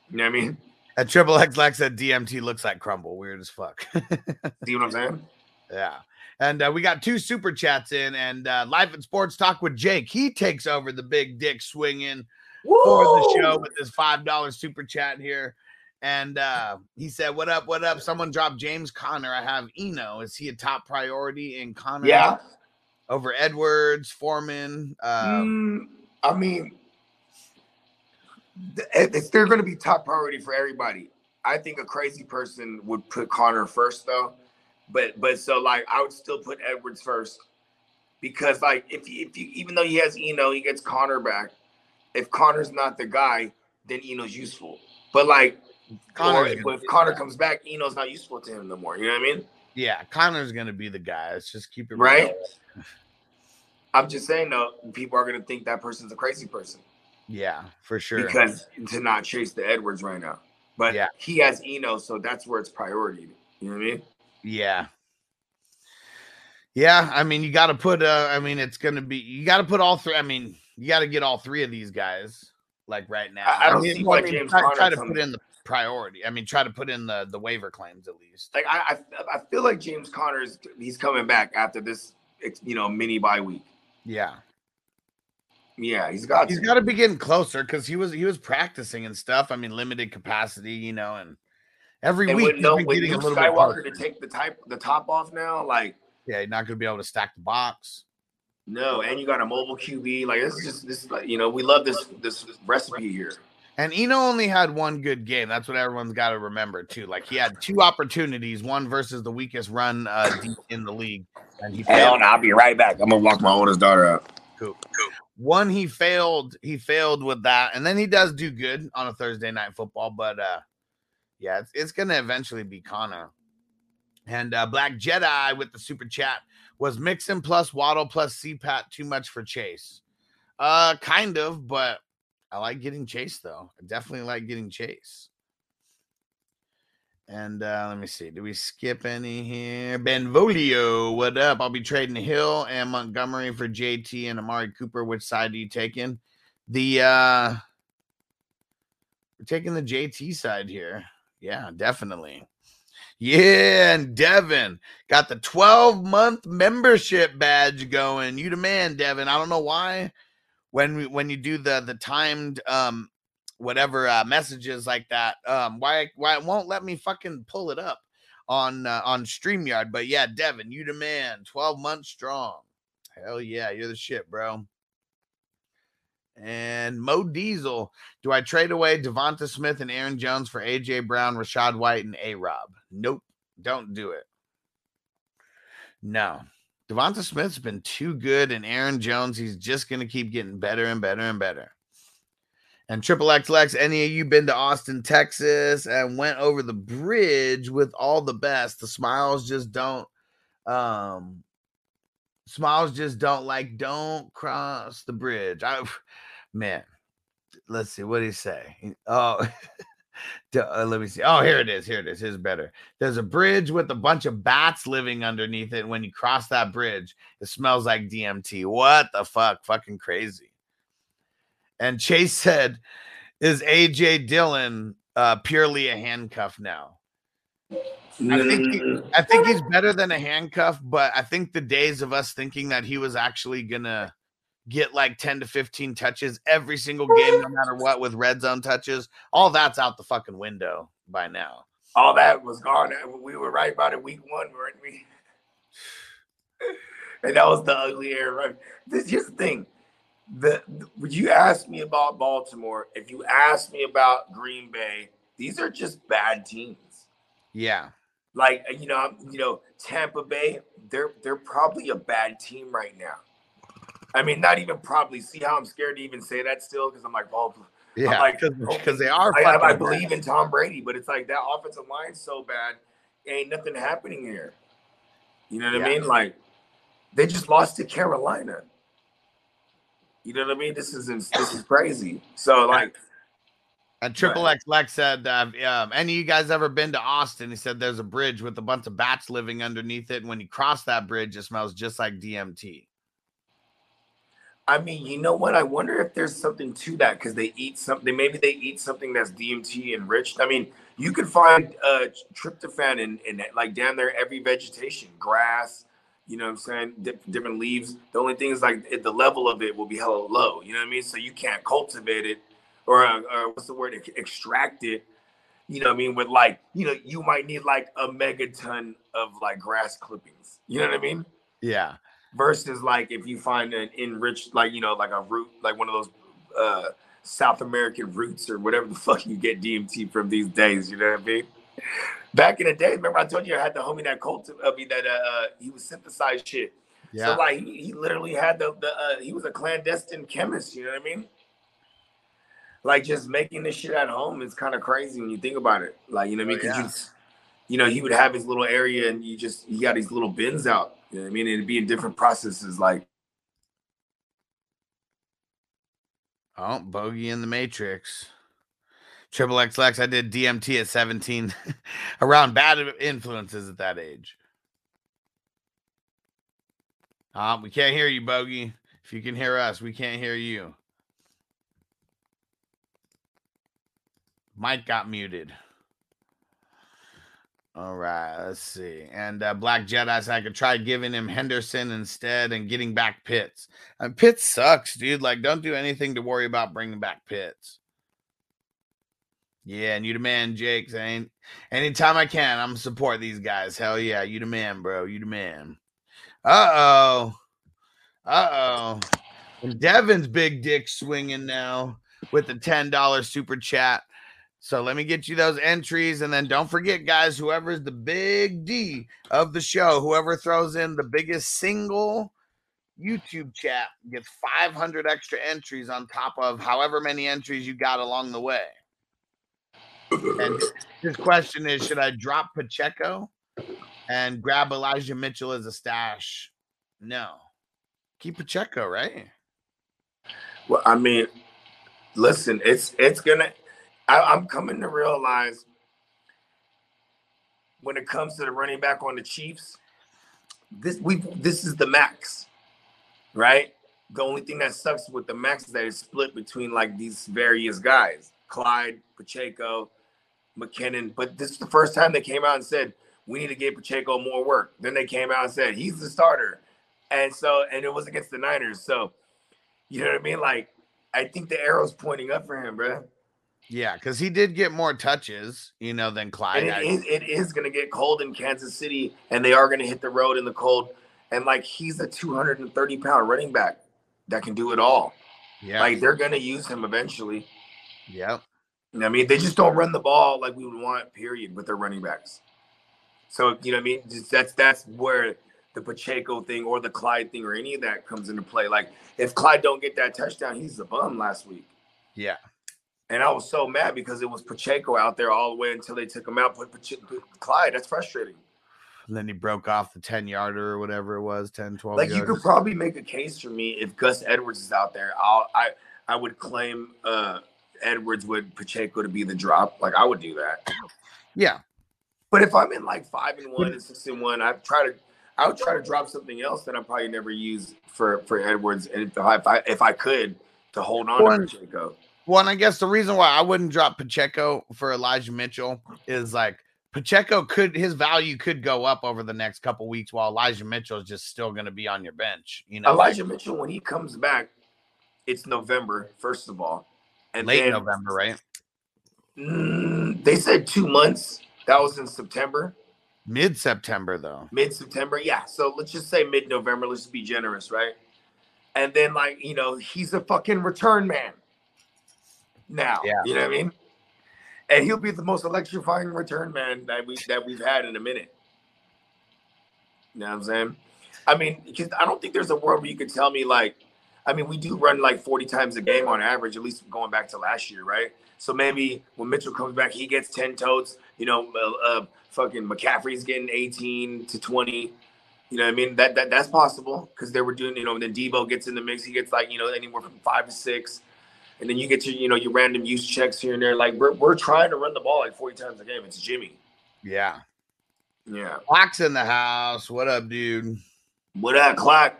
You know what I mean? At Triple X Lex said DMT looks like crumble. Weird as fuck. See what I'm saying? yeah. And uh, we got two super chats in, and uh, Life and Sports Talk with Jake. He takes over the big dick swinging for the show with this five dollar super chat here. And uh, he said, "What up? What up? Someone dropped James Conner. I have Eno. Is he a top priority in Conner? Yeah. over Edwards, Foreman. Um, Mm, I mean, it's, they're going to be top priority for everybody. I think a crazy person would put Conner first, though. But but so like I would still put Edwards first because like if you, if you even though he has Eno, he gets Conner back. If Conner's not the guy, then Eno's useful. But like, Conner's or but if Conner comes back, Eno's not useful to him no more. You know what I mean? yeah, Conner's gonna be the guy. Let's just keep it Right? real. I'm just saying though, people are gonna think that person's a crazy person. Yeah, for sure. because to not chase the Edwards right now. But Yeah. he has Eno, so that's where it's priority. You know what I mean? Yeah. Yeah, I mean, you got to put. uh I mean, it's gonna be. You got to put all three. I mean, you got to get all three of these guys like right now. I- I don't mean, see well, why I mean, James try, try to put in the priority. I mean, try to put in the the waiver claims at least. Like I, I, I feel like James Conner's he's coming back after this, you know, mini bye week. Yeah. Yeah, he's got. he's got to be getting closer because he was he was practicing and stuff. I mean, limited capacity, you know, and every And week with he's no with getting a Luke little bit Skywalker to take the type the top off now, like Yeah, you're not gonna be able to stack the box. no, and you got a mobile QB. Like this is just this, is like, you know, we love this this recipe here. And Eno only had one good game. That's what everyone's got to remember too. Like he had two opportunities, one versus the weakest run uh, in the league, and he Hell failed. no, I'll be right back. I'm gonna walk my oldest daughter out. Cool. One he failed. He failed with that, and then he does do good on a Thursday night football. But uh, yeah, it's, it's gonna eventually be Conner. And uh, Black Jedi with the super chat was Mixon plus Waddle plus CPAT too much for Chase. Uh, kind of, but I like getting Chase though. I definitely like getting Chase. And uh, let me see. Do we skip any here? Benvolio, what up? I'll be trading Hill and Montgomery for JT and Amari Cooper. Which side are you taking? The uh we're taking the JT side here. Yeah, definitely. Yeah, and Devin got the 12 month membership badge going. You demand, Devin. I don't know why when we when you do the the timed um whatever uh messages like that um why why it won't let me fucking pull it up on uh, on StreamYard but yeah Devin you demand 12 months strong hell yeah you're the shit bro And Mo Diesel, do I trade away Devonta Smith and Aaron Jones for AJ Brown, Rachaad White, and A Rob? Nope. Don't do it. No. Devonta Smith's been too good, and Aaron Jones, he's just going to keep getting better and better and better. And Triple X Lex, any of you been to Austin, Texas, and went over the bridge with all the best? The smiles just don't, um, smiles just don't like, don't cross the bridge. I, man, let's see, what did he say? Oh, uh, let me see. Oh, here it is. Here it is. Here's better. There's a bridge with a bunch of bats living underneath it. When you cross that bridge, it smells like DMT. What the fuck? Fucking crazy. And Chase said, "Is AJ Dillon uh, purely a handcuff now?" I think he, I think he's better than a handcuff, but I think the days of us thinking that he was actually gonna get like 10 to 15 touches every single game, no matter what, with red zone touches, all that's out the fucking window by now. All that was gone. We were right about the week one, weren't we? and that was the ugly air run. This here's the thing. The, the would you ask me about Baltimore? If you ask me about Green Bay, these are just bad teams. Yeah. Like you know, you know, Tampa Bay, they're they're probably a bad team right now. I mean, not even probably. See how I'm scared to even say that still because I'm like, well, Yeah, I'm like, because they are. I, I, I believe in Tom Brady, but it's like that offensive line's so bad, ain't nothing happening here. You know what I mean? Like they just lost to Carolina. You know what I mean? This is this is crazy. So like, And Triple X Lex said, uh, um, "Any of you guys ever been to Austin?" He said, "There's a bridge with a bunch of bats living underneath it, and when you cross that bridge, it smells just like DMT." I mean, you know what? I wonder if there's something to that because they eat something. Maybe they eat something that's DMT enriched. I mean, you could find uh, tryptophan in, in like down there every vegetation, grass. You know what I'm saying? Different leaves. The only thing is like the level of it will be hella low. You know what I mean? So you can't cultivate it or, uh, or what's the word? Ex- Extract it. You know what I mean? With like, you know, you might need like a megaton of like grass clippings. You know what I mean? Yeah, versus like if you find an enriched like you know like a root like one of those uh South American roots or whatever the fuck you get DMT from these days, you know what I mean? Back in the day, remember I told you I had the homie that cult I mean that uh, uh he was synthesized shit. yeah. So like he, he literally had the the uh, he was a clandestine chemist, you know what I mean? Like just making this shit at home is kind of crazy when you think about it. Like, you know what I mean? Oh, yeah. Because you, you know, he would have his little area and you just he got these little bins out. You know what I mean? It'd be in different processes like Oh, bogey in the Matrix. Triple X Lex, I did DMT at 17 around bad influences at that age. Uh, we can't hear you, Bogey. If you can hear us, we can't hear you. Mike got muted. All right, let's see. And uh, Black Jedi said I could try giving him Henderson instead and getting back Pitts. And Pitts sucks, dude. Like, don't do anything to worry about bringing back Pitts. Yeah, and you the man, Jake. Saying anytime I can, I'm support these guys. Hell yeah, you the man, bro. You the man. Uh oh. Uh oh. And Devin's big dick swinging now with the ten dollar super chat. So let me get you those entries, and then don't forget, guys. Whoever's the big D of the show, whoever throws in the biggest single YouTube chat gets 500 extra entries on top of however many entries you got along the way. And his question is Should I drop Pacheco and grab Elijah Mitchell as a stash? No. Keep Pacheco, right? Well, I mean, listen, it's it's gonna. I, I'm coming to realize when it comes to the running back on the Chiefs, this we this is the max, right? The only thing that sucks with the max is that it's split between like these various guys, Clyde, Pacheco, McKinnon. But this is the first time they came out and said we need to give Pacheco more work. Then they came out and said he's the starter, and so and it was against the Niners. So you know what I mean? Like I think the arrow's pointing up for him, bro. Yeah, because he did get more touches, you know, than Clyde. It, it is going to get cold in Kansas City, and they are going to hit the road in the cold. And like he's a 230 pound running back that can do it all. Yeah. Like they're gonna use him eventually. Yeah, You know I mean, they just don't run the ball like we would want, period, with their running backs. So you know what I mean? Just that's that's where the Pacheco thing or the Clyde thing or any of that comes into play. Like if Clyde don't get that touchdown, he's a bum last week. Yeah. And I was so mad because it was Pacheco out there all the way until they took him out. Pache- Clyde, that's frustrating. And then he broke off the 10 yarder or whatever it was, 10, 12 Like you could probably make a case for me if Gus Edwards is out there. I'll, I I would claim uh, Edwards would Pacheco to be the drop. Like I would do that. yeah. But if I'm in like five and one and six and one, I try to I would try to drop something else that I probably never use for for Edwards, and if I if I, if I could to hold on to Pacheco. Well, and I guess the reason why I wouldn't drop Pacheco for Elijah Mitchell is like Pacheco could his value could go up over the next couple weeks while Elijah Mitchell is just still going to be on your bench. You know, Elijah Mitchell, when he comes back, it's November first of all, and late then, November, right? Mm, they said two months. That was in September, Mid September though. mid September. Yeah, so let's just say mid November. Let's be generous, right? And then like you know he's a fucking return man. Now, Yeah. you know what I mean? And he'll be the most electrifying return man that we that we've had in a minute. You know what I'm saying? I mean, because I don't think there's a world where you could tell me like, I mean, we do run like 40 times a game on average, at least going back to last year, right? So maybe when Mitchell comes back, he gets 10 totes. You know, uh, uh, fucking McCaffrey's getting 18 to 20. You know what I mean? That that that's possible because they were doing, you know, then Deebo gets in the mix. He gets like, you know, anywhere from five to six. And then you get to you know, your random use checks here and there. Like we're, we're trying to run the ball like 40 times a game. It's Jimmy. Yeah. Yeah. Clock's in the house. What up, dude? What up, clock?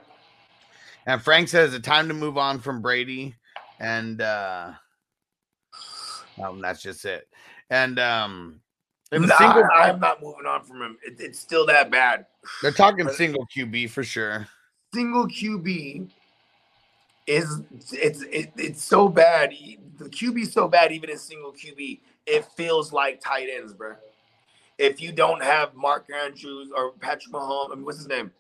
And Frank says it's time to move on from Brady. And uh um, that's just it. And um Nah, single I'm not moving on from him. It, it's still that bad. they're talking single QB for sure. Single QB is it's it, it's so bad. The QB so bad, even in single QB, it feels like tight ends, bro. If you don't have Mark Andrews or Patrick Mahomes, I mean, what's his name?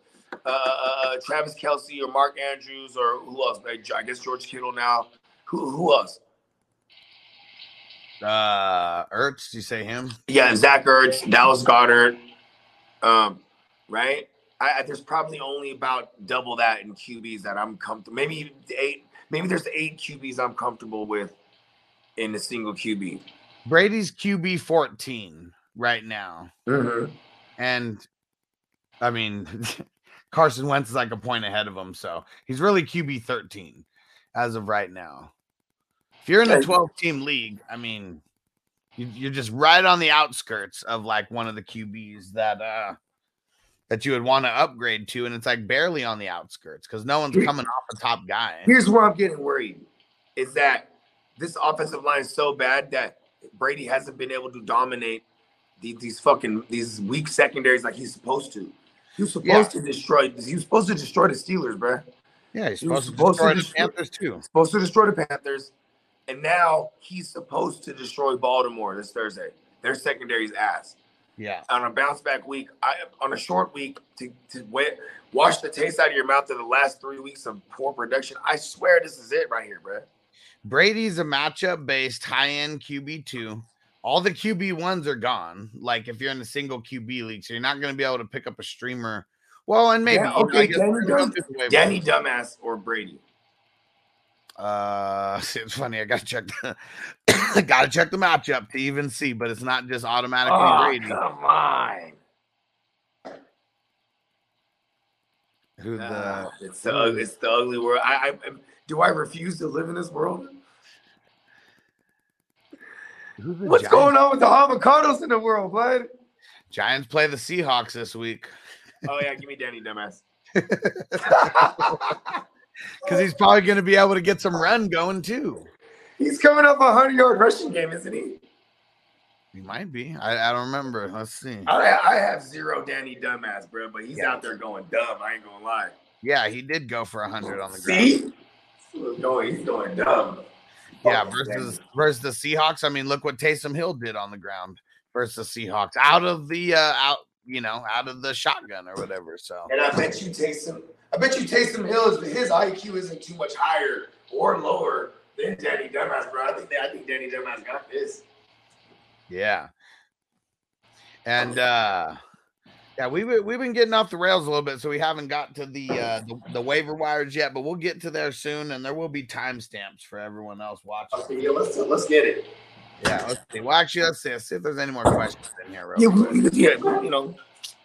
Uh, uh, Travis Kelce or Mark Andrews or who else? I guess George Kittle now. Who who else? Uh Ertz, do you say him? Yeah, Zach Ertz, Dallas Goedert. Um, right? I, I, there's probably only about double that in QBs that I'm comfortable. Maybe eight. Maybe there's eight QBs I'm comfortable with in a single QB. Brady's QB 14 right now. Mm-hmm. And I mean, Carson Wentz is like a point ahead of him. So he's really QB 13 as of right now. If you're in a 12 team league, I mean, you, you're just right on the outskirts of like one of the QBs that, uh, that you would want to upgrade to, and it's like barely on the outskirts because no one's coming off the top guy. Here's where I'm getting worried: is that this offensive line is so bad that Brady hasn't been able to dominate these, these fucking these weak secondaries like he's supposed to. He was supposed to destroy. He was supposed to destroy the Steelers, bruh. Yeah, he's He was supposed to supposed to destroy the Panthers too. supposed to destroy the Panthers, and now he's supposed to destroy Baltimore this Thursday. Their secondary's ass. Yeah. On a bounce back week, I on a short week to to wait, wash the taste out of your mouth of the last three weeks of poor production. I swear this is it right here, bro. Brady's a matchup based high end QB2. All the QB ones are gone. Like if you're in a single QB league, so you're not going to be able to pick up a streamer. Well, and maybe Yeah, okay, Danny, we're gonna Dum- go through the waiver Danny. Dumbass or Brady. Uh, it's funny. I gotta check. The, gotta check the matchup to even see, but it's not just automatically Oh, come on. Who the Ah, it's the it's the ugly world. I, I I- do I refuse to live in this world? What's Giants? going on with the avocados in the world, bud? Giants play the Seahawks this week Oh yeah, give me Danny Dumbass. because he's probably going to be able to get some run going too. He's coming up a hundred yard rushing game, isn't he? He might be. I, I don't remember. Let's see. I, I have zero Danny Dumbass, bro, but he's Yeah. out there going dumb. I ain't gonna lie. Yeah, he did go for a hundred on the ground. See, he's going, he's going dumb. Yeah, Oh, versus versus the Seahawks. I mean, look what Taysom Hill did on the ground versus the Seahawks out of the uh out, you know, out of the shotgun or whatever. So And I bet you Taysom, I bet you Taysom Hill is his IQ isn't too much higher or lower than Danny Dumbass, bro. I think I think Danny Dumbass got this. Yeah. And uh yeah, we've been, we've been getting off the rails a little bit, so we haven't got to the, uh, the the waiver wires yet, but we'll get to there soon, and there will be timestamps for everyone else watching. Okay, yeah, let's let's get it. Yeah, let's see. Well, actually, let's see. Let's see if there's any more questions in here. Yeah, quick. yeah, you know,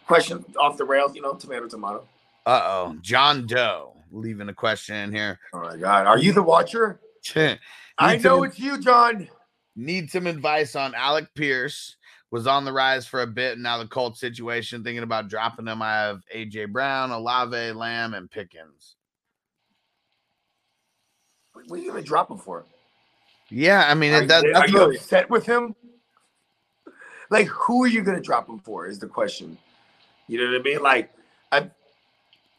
question off the rails. You know, tomato, tomato. Uh oh, John Doe leaving a question in here. Oh my God, are you the watcher? I know it's you, John. need some advice on Alec Pierce. Was on the rise for a bit, and now the Colts situation. Thinking about dropping him. I have AJ Brown, Olave, Lamb, and Pickens. What are you gonna drop him for? Yeah, I mean Are, that, that's are you what, upset with him? Like, who are you gonna drop him for? Is the question. You know what I mean? Like, I,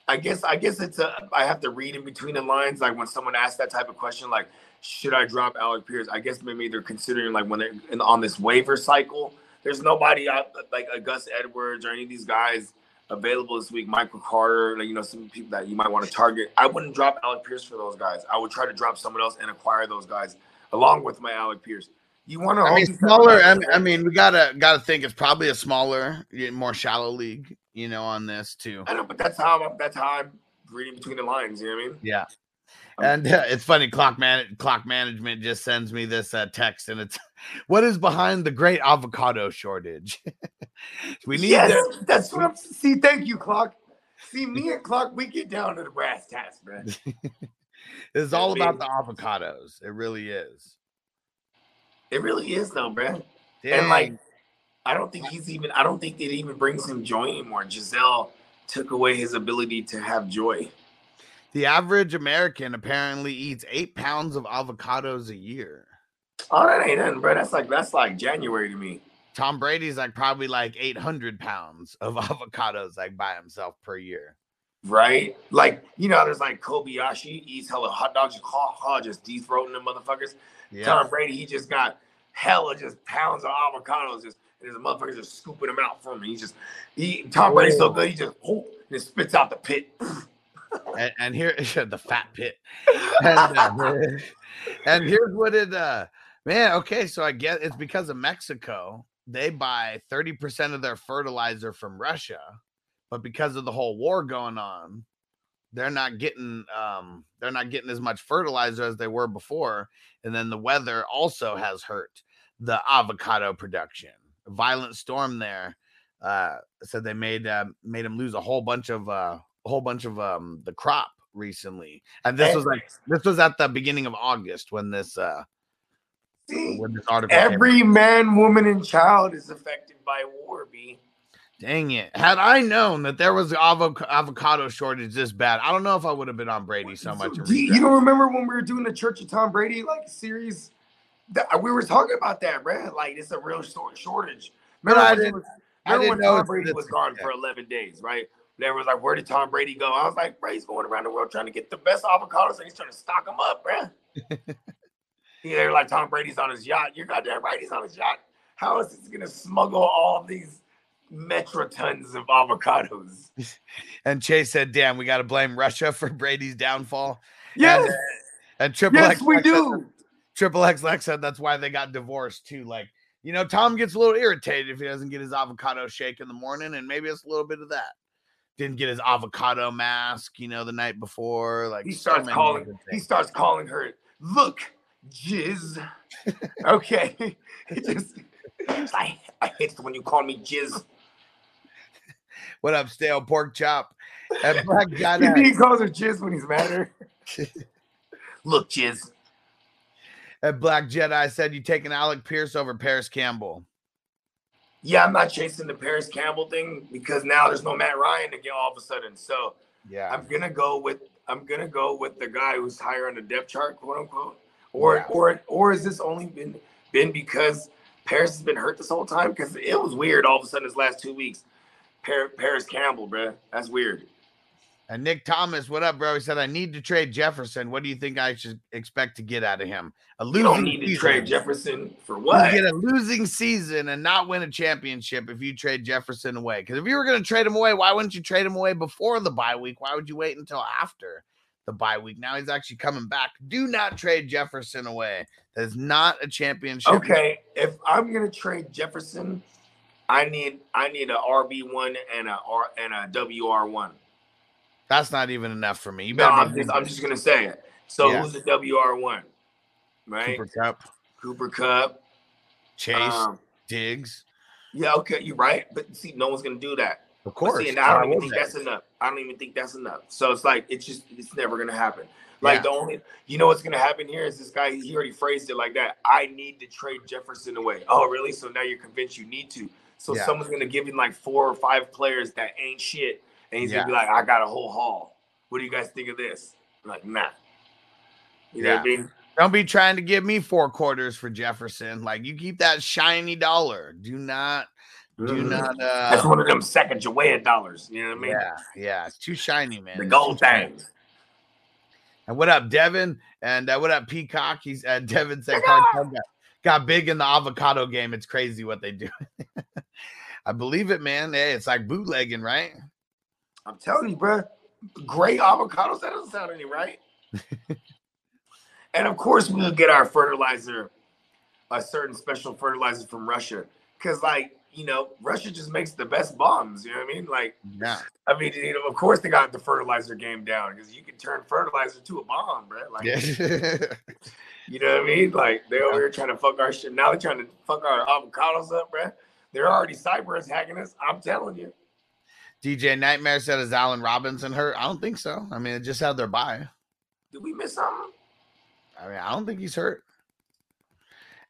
I guess, I guess it's a. I have to read in between the lines. Like when someone asks that type of question, like, should I drop Alec Pierce? I guess maybe they're considering like when they're in, on this waiver cycle. There's nobody out like a Gus Edwards or any of these guys available this week. Michael Carter, like you know, some people that you might want to target. I wouldn't drop Alec Pierce for those guys. I would try to drop someone else and acquire those guys along with my Alec Pierce. You want to? I mean, smaller. I mean, I mean, we gotta gotta think it's probably a smaller, more shallow league. You know, on this too. I know, but that's how I'm. That's how I'm reading between the lines. You know what I mean? Yeah. And uh, it's funny, clock man, clock management just sends me this uh, text, and it's what is behind the great avocado shortage. we need yes, to- that's what I'm. See, thank you, Clock. See, me and Clock, we get down to the brass tacks, man. It's all about the avocados. It really is. It really is, though, man. Dang. And like, I don't think he's even. I don't think it even brings him joy anymore. Gisele took away his ability to have joy. the average American apparently eats eight pounds of avocados a year. Oh, that ain't nothing, bro. That's like that's like January to me. Tom Brady's like probably like 800 pounds of avocados like by himself per year. Right? Like, you know, there's like Kobayashi eats hella hot dogs, just, ha, ha, just de-throating them motherfuckers. Yeah. Tom Brady, he just got hella just pounds of avocados, just and his motherfuckers just scooping them out from him. He's just he Tom Brady's so good, he just whoop, and it spits out the pit. and, and here the fat pit. And, uh, and here's what it uh man okay so i get it's because of mexico. They buy 30% of their fertilizer from russia but because of the whole war going on they're not getting um they're not getting as much fertilizer as they were before. And then the weather also has hurt the avocado production. a violent storm there uh said they made uh, made him lose a whole bunch of uh a whole bunch of um the crop recently and this was like this was at the beginning of august when this uh See, when this article every man, woman, and child is affected by war, B. dang it had i known that there was avoc- avocado shortage this bad i don't know if i would have been on brady so much Do you, you don't remember when we were doing the Church of Tom Brady like series? That, we were talking about that, bro. Like it's a real short shortage. Remember I when, it didn't- was, I didn't when Tom Brady was gone for 11 days, right? There was like, where did Tom Brady go? I was like, bro, he's going around the world trying to get the best avocados and he's trying to stock them up, bro. yeah, they're like, Tom Brady's on his yacht. You're goddamn right, he's on his yacht. How is he going to smuggle all these metratons of avocados? and chase said damn we got to blame russia for brady's downfall Yes, and, uh, and triple yes, X we said do. Triple X Lex said that's why they got divorced too. Like, you know, Tom gets a little irritated if he doesn't get his avocado shake in the morning, and maybe it's a little bit of that. Didn't get his avocado mask, you know, the night before. Like he starts many calling he starts calling her look jizz okay he just like i hate when you call me jizz What up, stale pork chop? And Black he Jedi, calls her jizz when he's mad at her look jizz and Black Jedi said you taking Alec Pierce over Parris Campbell. yeah i'm not chasing the parris campbell thing because now there's no matt ryan again all of a sudden so Yeah, i'm gonna go with i'm gonna go with the guy who's higher on the depth chart quote unquote or Yeah. or or has this only been been because parris has been hurt this whole time because it was weird all of a sudden this last two weeks parris campbell bruh. that's weird and Nick Thomas, what up, bro? He said I need to trade Jefferson. What do you think I should expect to get out of him? A you losing don't need to season. trade jefferson for You what get a losing season and not win a championship if you trade Jefferson away. Because if you were going to trade him away, why wouldn't you trade him away before the bye week? Why would you wait until after? the bye week. Now he's actually coming back. Do not trade Jefferson away. That is not a championship. Okay, if I'm gonna trade Jefferson, I need I need a RB one and a R and a WR one. That's not even enough for me. You No, I'm just I'm just gonna say it. So Yeah. who's the WR one? Right, Cooper Kupp, Cooper Kupp. Chase, Um, Diggs. yeah, okay, you're right. But see, no one's gonna do that. Of But course. See, and I don't even think they? that's enough. I don't even think that's enough. So it's like it's just it's never gonna happen. Like Yeah. the only you know what's gonna happen here is this guy he already phrased it like that. I need to trade Jefferson away. Oh really? So now you're convinced you need to. So Yeah. someone's gonna give him like four or five players that ain't shit, and he's Yeah. gonna be like, I got a whole haul. What do you guys think of this? I'm like, nah. You know what I mean? Don't be trying to give me four quarters for Jefferson. Like you keep that shiny dollar. Do not, do Mhm. not. That's uh one of them second Joanne dollars. You know what I mean? Yeah, yeah. It's too shiny, man. The gold too thing. And what up, Devin? And uh, what up, Peacock? He's uh, Devin said got, got big in the avocado game. It's crazy what they do. I believe it, man. Hey, it's like bootlegging, right? I'm telling you, bro. Great avocados. That doesn't sound any right. and of course, we'll get our fertilizer, a certain special fertilizer from Russia, because like you know, Russia just makes the best bombs. You know what I mean? Like, Yeah. I mean, you know, of course they got the fertilizer game down because you can turn fertilizer to a bomb, bro. Like, Yeah. you know what I mean? Like they're over here trying to fuck our shit. Now they're trying to fuck our avocados up, bro. They're already cyber attacking us. I'm telling you. DJ Nightmare said, "Is Allen Robinson hurt?" I don't think so. I mean, it just had their bye. Did we miss something? I mean, I don't think he's hurt.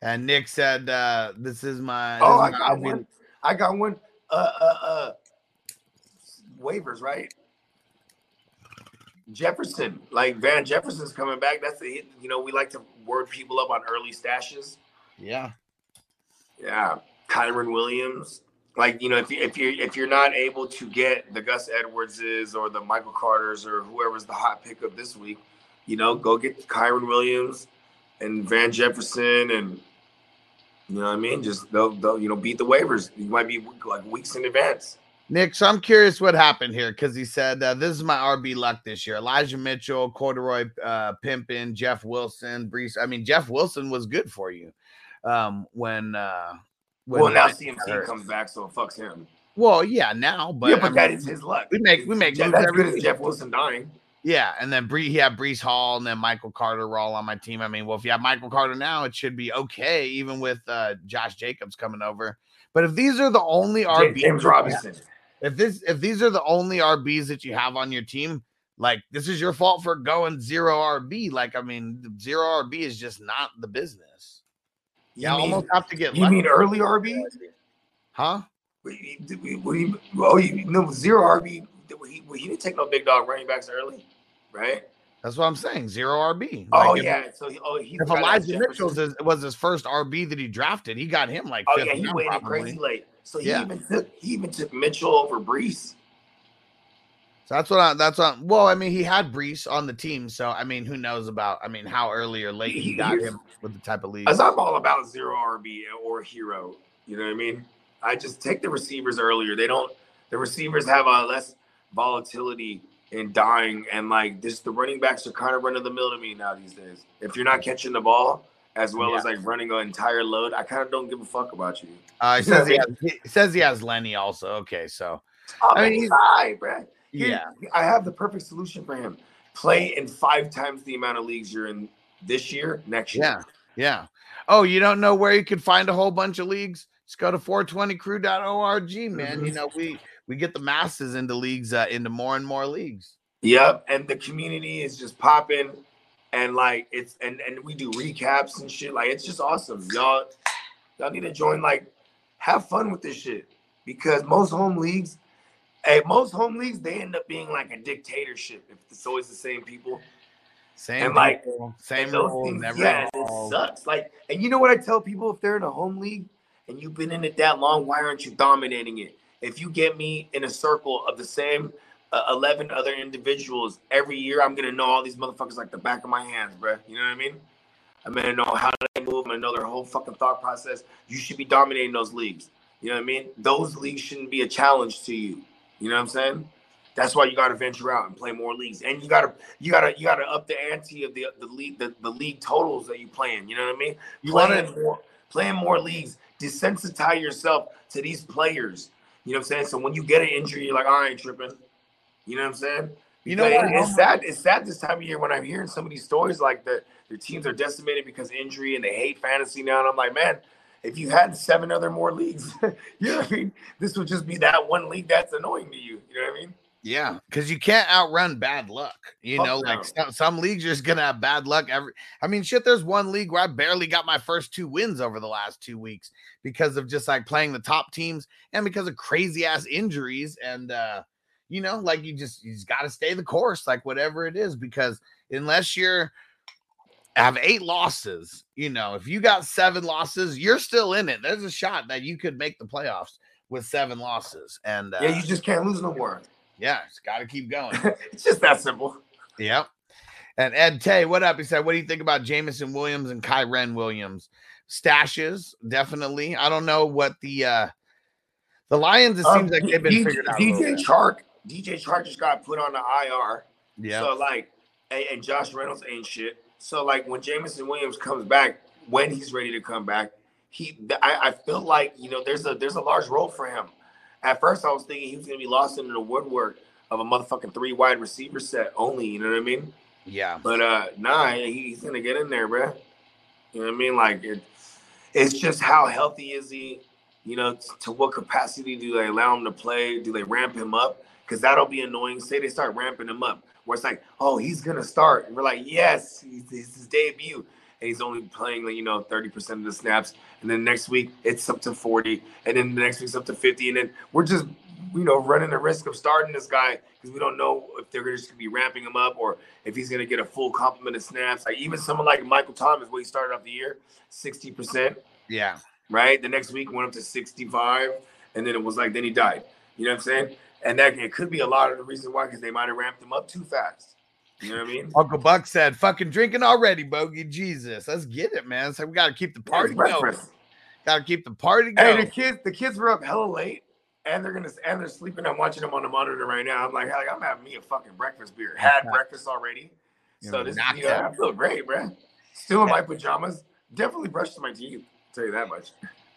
And Nick said, uh, "This is my." Oh, I is my got one. I got one. Uh, uh, uh, waivers, right? Jefferson, like Van Jefferson's coming back. That's the hit. You know, we like to word people up on early stashes. Yeah, Yeah, Kyren Williams. Like you know, if you if you if you're not able to get the Gus Edwardses or the Michael Carters or whoever's the hot pickup this week, you know, go get Kyren Williams and Van Jefferson and you know what I mean. Just they'll, they'll you know beat the waivers. You might be like weeks in advance. Nick. So I'm curious what happened here because he said, uh, "This is my RB luck this year." Elijah Mitchell, Corduroy uh, Pimpin, Jeff Wilson, Breece. I mean, Jeff Wilson was good for you um, when. Uh, well, now CMC comes back, so it fucks him. Well, yeah, now, but, yeah, but that mean, is his luck. we make we make moves every good. Jeff Wilson dying. Yeah, and then Bree, he had Breece Hall and then Michael Carter were all on my team. I mean, well, if you have Michael Carter now, it should be okay, even with uh, Josh Jacobs coming over. But if these are the only RBs, James Robinson. if this if these are the only RBs that you have on your team, like this is your fault for going zero RB. Like, I mean, zero RB is just not the business. You You mean- almost have to get You lucky. mean early RB? huh? What do you- what do Oh, you no zero RB. He, he didn't take no big dog running backs early, right? That's what I'm saying. Zero RB. oh Like, if- yeah. So oh he's If the guy that's Elijah Mitchell was his first RB that he drafted, he got him like Oh yeah, he waited probably. crazy late. So he Yeah. even took he even took Mitchell over Breece. So that's what I, that's what. Well, I mean, he had Breece on the team, so I mean, who knows about? I mean, how early or late he got him with the type of league. As I'm all about zero RB or hero. You know what I mean? I just take the receivers earlier. They don't. The receivers have a less volatility in dying, and like this, the running backs are kind of run of the mill to me now these days. If you're not catching the ball as well as like running an entire load, I kind of don't give a fuck about you. Uh, he says he, has, he says he has Lenny also. Okay, so Oh, I mean, he's- high, bro. Yeah, I have the perfect solution for him. Play in five times the amount of leagues you're in this year, next year. yeah, yeah. Oh, you don't know where you could find a whole bunch of leagues? Just go to 420crew.org, man. Mhm. You know we we get the masses into leagues, uh, into more and more leagues. Yep, and the community is just popping, and like it's and and we do recaps and shit. Like it's just awesome, y'all. Y'all need to join. Like, have fun with this shit because most home leagues, hey, most home leagues they end up being like a dictatorship if it's always the same people. Same And, like, people, same those rules, things- never yeah, it sucks. Like, and you know what I tell people if they're in a home league and you've been in it that long, why aren't you dominating it? If you get me in a circle of the same uh, eleven other individuals every year, I'm gonna know all these motherfuckers like the back of my hands, bro. You know what I mean? I'm gonna know how they move. I'm gonna know their whole fucking thought process. You should be dominating those leagues. You know what I mean? Those leagues shouldn't be a challenge to you. You know what I'm saying? That's why you got to venture out and play more leagues, and you gotta you gotta you gotta up the ante of the the league the, the league totals that you playing. You know what I mean? You playing wanna- more playing more leagues, desensitize yourself to these players. You know what I'm saying? So when you get an injury, you're like, I ain't tripping. You know what I'm saying? You know? It's sad. It's sad this time of year when I'm hearing some of these stories like that. Their teams are decimated because of injury and they hate fantasy now. And I'm like, man, if you had seven other more leagues, you know what I mean? This would just be that one league that's annoying to you. You know what I mean? Yeah, because you can't outrun bad luck. You Fuck know, no. like some, some leagues you're just gonna have bad luck. Every, I mean, shit. There's one league where I barely got my first two wins over the last two weeks because of just like playing the top teams and because of crazy ass injuries. And uh, you know, like you just you just got to stay the course, like whatever it is, because unless you're have eight losses, you know, if you got seven losses, you're still in it. There's a shot that you could make the playoffs with seven losses. And uh, Yeah, you just can't lose no more. yeah, it's got to keep going. it's just that simple. Yep. And Ed Tay, what up? He said, What do you think about Jameson Williams and Kyren Williams? Stashes, definitely. I don't know what the uh the Lions, it Um, seems like they've been figured out. DJ. Chark, DJ Chark just got put on the IR. Yeah. So like, and, and Josh Reynolds ain't shit. So like, when Jameson Williams comes back, when he's ready to come back, he, I, I feel like you know, there's a there's a large role for him. At first, I was thinking he was gonna be lost into the woodwork of a motherfucking three wide receiver set only. You know what I mean? yeah. But uh, nah, he- he's gonna get in there, bro. You know what I mean? Like it, it's just how healthy is he? You know, to what capacity do they allow him to play? Do they ramp him up? Because that'll be annoying. Say they start ramping him up, where it's like, oh, he's gonna start. And we're like, yes, he's, it's his debut, and he's only playing like you know thirty percent of the snaps. And then next week it's up to forty, and then the next week's up to fifty, and then we're just you know running the risk of starting this guy because we don't know if they're just gonna just be ramping him up or if he's gonna get a full complement of snaps. Like even someone like Michael Thomas, where he started off the year sixty percent Yeah. right? The next week went up to 65, and then it was like, then he died. You know what I'm saying? And that it could be a lot of the reason why, because they might have ramped him up too fast. You know what I mean? Uncle Buck said, fucking drinking already, Bogey. Jesus. Let's get it, man. So we gotta keep the party going. Gotta keep the party Hey, going. the kids, the kids were up hella late, and they're gonna and they're sleeping. I'm watching them on the monitor right now. I'm like, like I'm having me a fucking breakfast beer. Had breakfast already, so You're this yeah, out. I feel great, bro. Still in my pajamas. Definitely brushed my teeth. Tell you that much.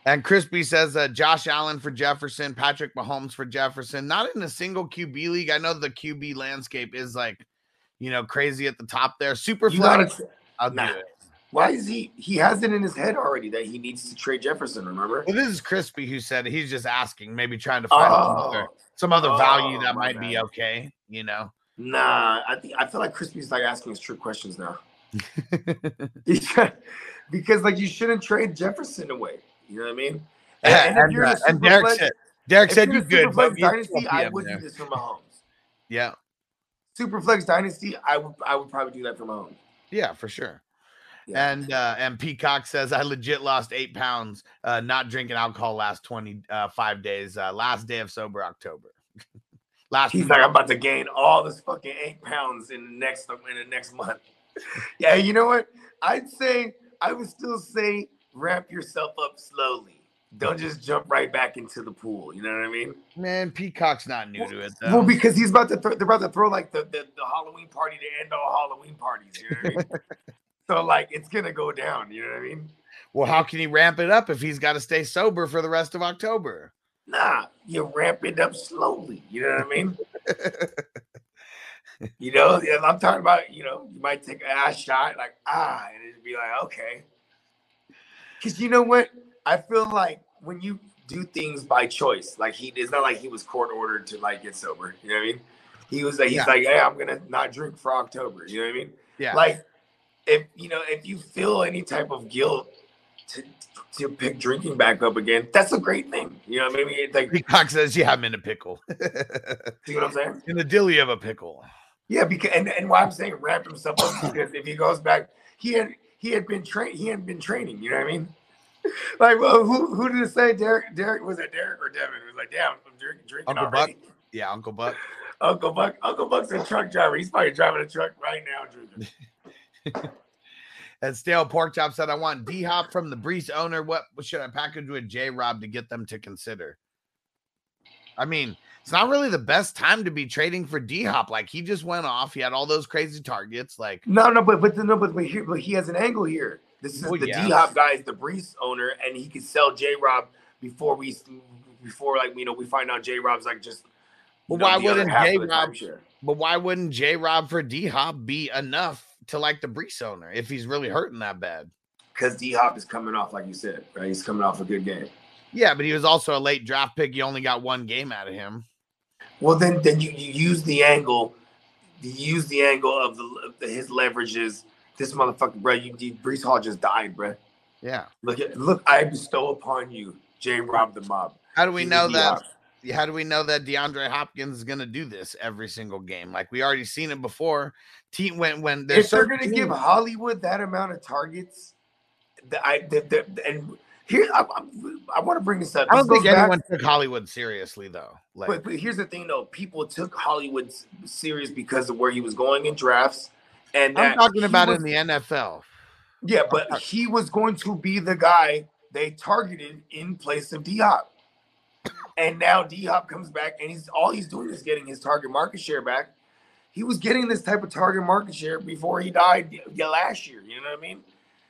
And Crispy says uh, Josh Allen for Jefferson, Patrick Mahomes for Jefferson. Not in a single QB league. I know the QB landscape is like, you know, crazy at the top there. Super You flex. gotta. Nah. Why is he? He has it in his head already that he needs to trade Jefferson. Remember? Well, this is Crispy who said he's just asking, maybe trying to find some other, Oh, some other value Oh, that my might be okay. You know, nah. I think I feel like Crispy's like asking us trick questions now. because like you shouldn't trade Jefferson away. You know what I mean? and, if and, in uh, and Derek flex- said, Derek said you're good, but dynasty, I would there. do this for Mahomes. Yeah, Superflex dynasty, I would I would probably do that for Mahomes. yeah, for sure. Yeah. And uh, and Peacock says I legit lost eight pounds, uh, not drinking alcohol last twenty uh, five days. Uh, last day of sober October. last He's like, I'm about to gain all this fucking eight pounds in the next in the next month. yeah, you know what? I'd say I would still say ramp yourself up slowly. Don't just jump right back into the pool. You know what I mean? man, Peacock's not new to it though. Well, because he's about to throw, they're about to throw like the, the, the Halloween party to end all Halloween parties. You know what I mean? so like it's gonna go down. You know what I mean? Well, how can he ramp it up if he's got to stay sober for the rest of October? Nah, you ramp it up slowly. You know what I mean? you know, I'm talking about. You know, you might take a shot, like ah, and it'd be like okay. Because you know what? I feel like when you do things by choice, like he, it's not like he was court ordered to like get sober. You know what I mean? He was like, he's Yeah. like, hey, I'm gonna not drink for October. You know what I mean? Yeah. Like, if you know, if you feel any type of guilt to to pick drinking back up again, that's a great thing. You know, maybe it's like, Peacock says, "Yeah, I'm in a pickle, see what I'm saying? in the dilly of a pickle." Yeah, because and, and why I'm saying ramp himself up because if he goes back, he had he had been trained, he hadn't been training. You know what I mean? Like, well, who who did it say? Derek, Derek was it Derek or Devin? It was like, damn, I'm drink, drinking Uncle already. Yeah, Uncle Buck. Uncle Buck, Uncle Buck's a truck driver. He's probably driving a truck right now drinking. And stale pork chop said, "I want D Hop from the Breece owner. What should I package with J Rob to get them to consider?" I mean, it's not really the best time to be trading for D Hop. Like he just went off. He had all those crazy targets. Like No, no, but but no, but but, here, but he has an angle here. This is Well, the yeah. D Hop guy is the Breece owner, and he could sell J Rob before we before like you know we find out J Rob's like just. Well, know, why wouldn't the J-Rob- But why wouldn't J Rob for D Hop be enough to like the Breece owner if he's really hurting that bad? Because D Hop is coming off, like you said, right? He's coming off a good game. Yeah, but he was also a late draft pick. You only got one game out of him. Well, then, then you, you use the angle, you use the angle of the, of the his leverages. This motherfucker, bro. You, you Breece Hall just died, bro. Yeah. Look at look, I bestow upon you, J. Rob the Mob. How do we He's know that? How do we know that DeAndre Hopkins is going to do this every single game? Like we already seen it before. Team when when there's if they're certain gonna give Hollywood that amount of targets, the, I the, the, and here I, I, want to bring this up. I don't This think goes back- anyone took Hollywood seriously though. Like But, but here's the thing, though. People took Hollywood serious because of where he was going in drafts, and I'm talking about was- in the NFL. Yeah, but he was going to be the guy they targeted in place of D Hop. And now D Hop comes back, and he's all he's doing is getting his target market share back. He was getting this type of target market share before he died last year. You know what I mean?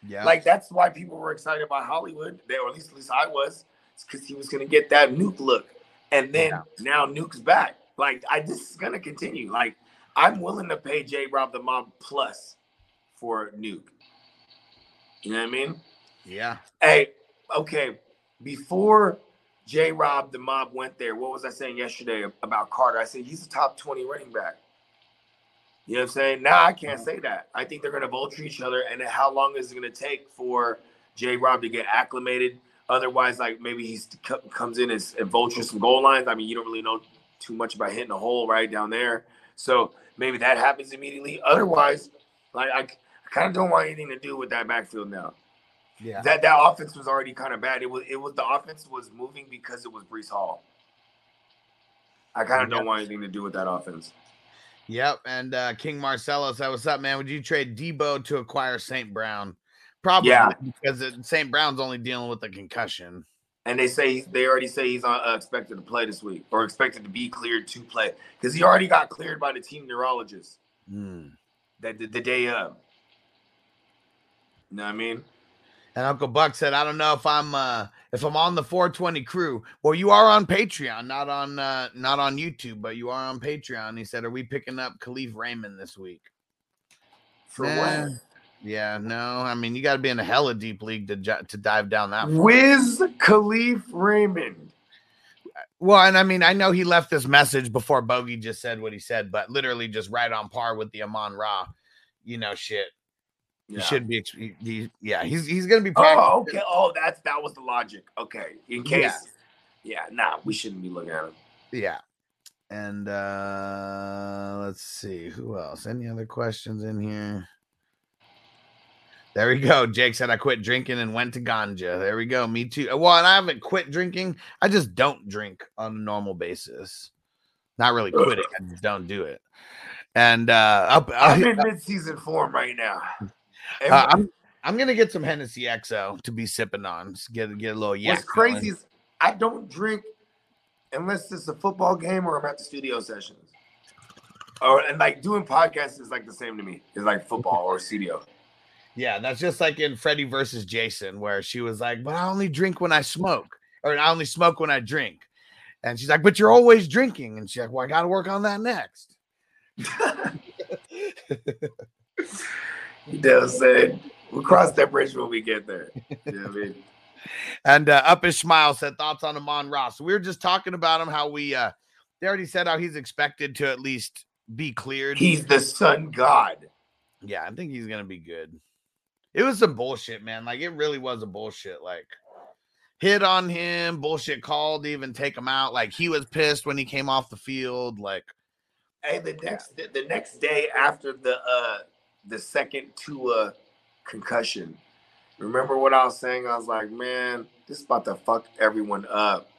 Yeah. Like that's why people were excited about Hollywood. They, or at least at least I was, because he was going to get that nuke look. And then Yeah. now nuke's back. Like I this is going to continue. Like I'm willing to pay J Rob the Mob plus for nuke. You know what I mean? yeah. Hey, okay. Before J Rob the Mob went there, what was I saying yesterday about Carter? I said he's a top 20 running back. You know what I'm saying? Now I can't say that. I think they're going to vulture each other. And how long is it going to take for J Rob to get acclimated? Otherwise, like maybe he comes in as, and vultures some goal lines. I mean, you don't really know too much about hitting a hole right down there. So maybe that happens immediately. Otherwise, like I, I kind of don't want anything to do with that backfield now Yeah. that that offense was already kind of bad. It was it was the offense was moving because it was Breece Hall. I kind of don't want anything to do with that offense. Yep. And uh King Marcelo said, What's up, man? Would you trade Deebo to acquire St. Brown? Probably Yeah. because it- St. Brown's only dealing with the concussion. And they say they already say he's uh, expected to play this week or expected to be cleared to play because he already got cleared by the team neurologist Hmm. that the, the day of. You know what I mean? And Uncle Buck said, I don't know if I'm uh if I'm on the 420 crew. Well, you are on Patreon, not on uh not on YouTube, but you are on Patreon. He said, Are we picking up Kalif Raymond this week? For Nah. what? Yeah, no. I mean, you got to be in a hella deep league to ju- to dive down that. far. Wiz Kalif Raymond. Well, and I mean, I know he left this message before Bogey just said what he said, but literally just right on par with the Amon Ra, you know, shit. He Yeah. should be. ex- He, he- yeah, he's he's gonna be. practicing. Oh, okay. Oh, that's that was the logic. Okay, in case. Yeah, nah, we shouldn't be looking at him. Yeah. And uh let's see who else. Any other questions in here? There we go. Jake said I quit drinking and went to ganja. There we go. Me too. Well, and I haven't quit drinking. I just don't drink on a normal basis. Not really quitting. I just don't do it. And uh up, I'm uh, in mid-season form right now. Every- I'm I'm gonna get some Hennessy XO to be sipping on. Just Get get a little yak. What's crazy is I don't drink unless it's a football game or I'm at the studio sessions. Or and like doing podcasts is like the same to me. It's like football or studio. Yeah, that's just like in Freddy versus Jason, where she was like, But I only drink when I smoke, or I only smoke when I drink. And she's like, But you're always drinking. And she's like, Well, I got to work on that next. He does say we'll cross that bridge when we get there. You know what I mean? And uh, Up His Smile said, Thoughts on Amon Ross. We were just talking about him, how we, uh, they already said how he's expected to at least be cleared. He's the sun god. yeah, I think he's going to be good. It was some bullshit, man. Like, it really was a bullshit. Like, hit on him, bullshit called to even take him out. Like, he was pissed when he came off the field. Like, Hey, the next the, the next day after the uh the second Tua concussion, remember what I was saying? I was like, man, this is about to fuck everyone up.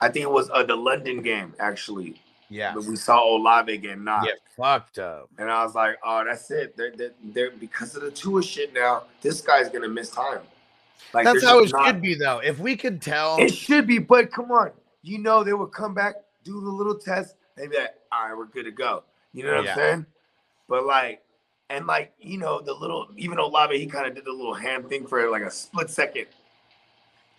I think it was uh, the London game actually. yeah. But we saw Olave get knocked, get fucked up. and I was like, oh, that's it. They're, they're, they're because of the Tua shit now. This guy's gonna miss time. Like That's how it not- should be, though. If we could tell, It should be, but come on, you know they would come back. do the little test, they be like, all right, we're good to go. You know what Yeah. I'm saying? But like, and like, you know, the little, even Olave, he kind of did the little hand thing for like a split second.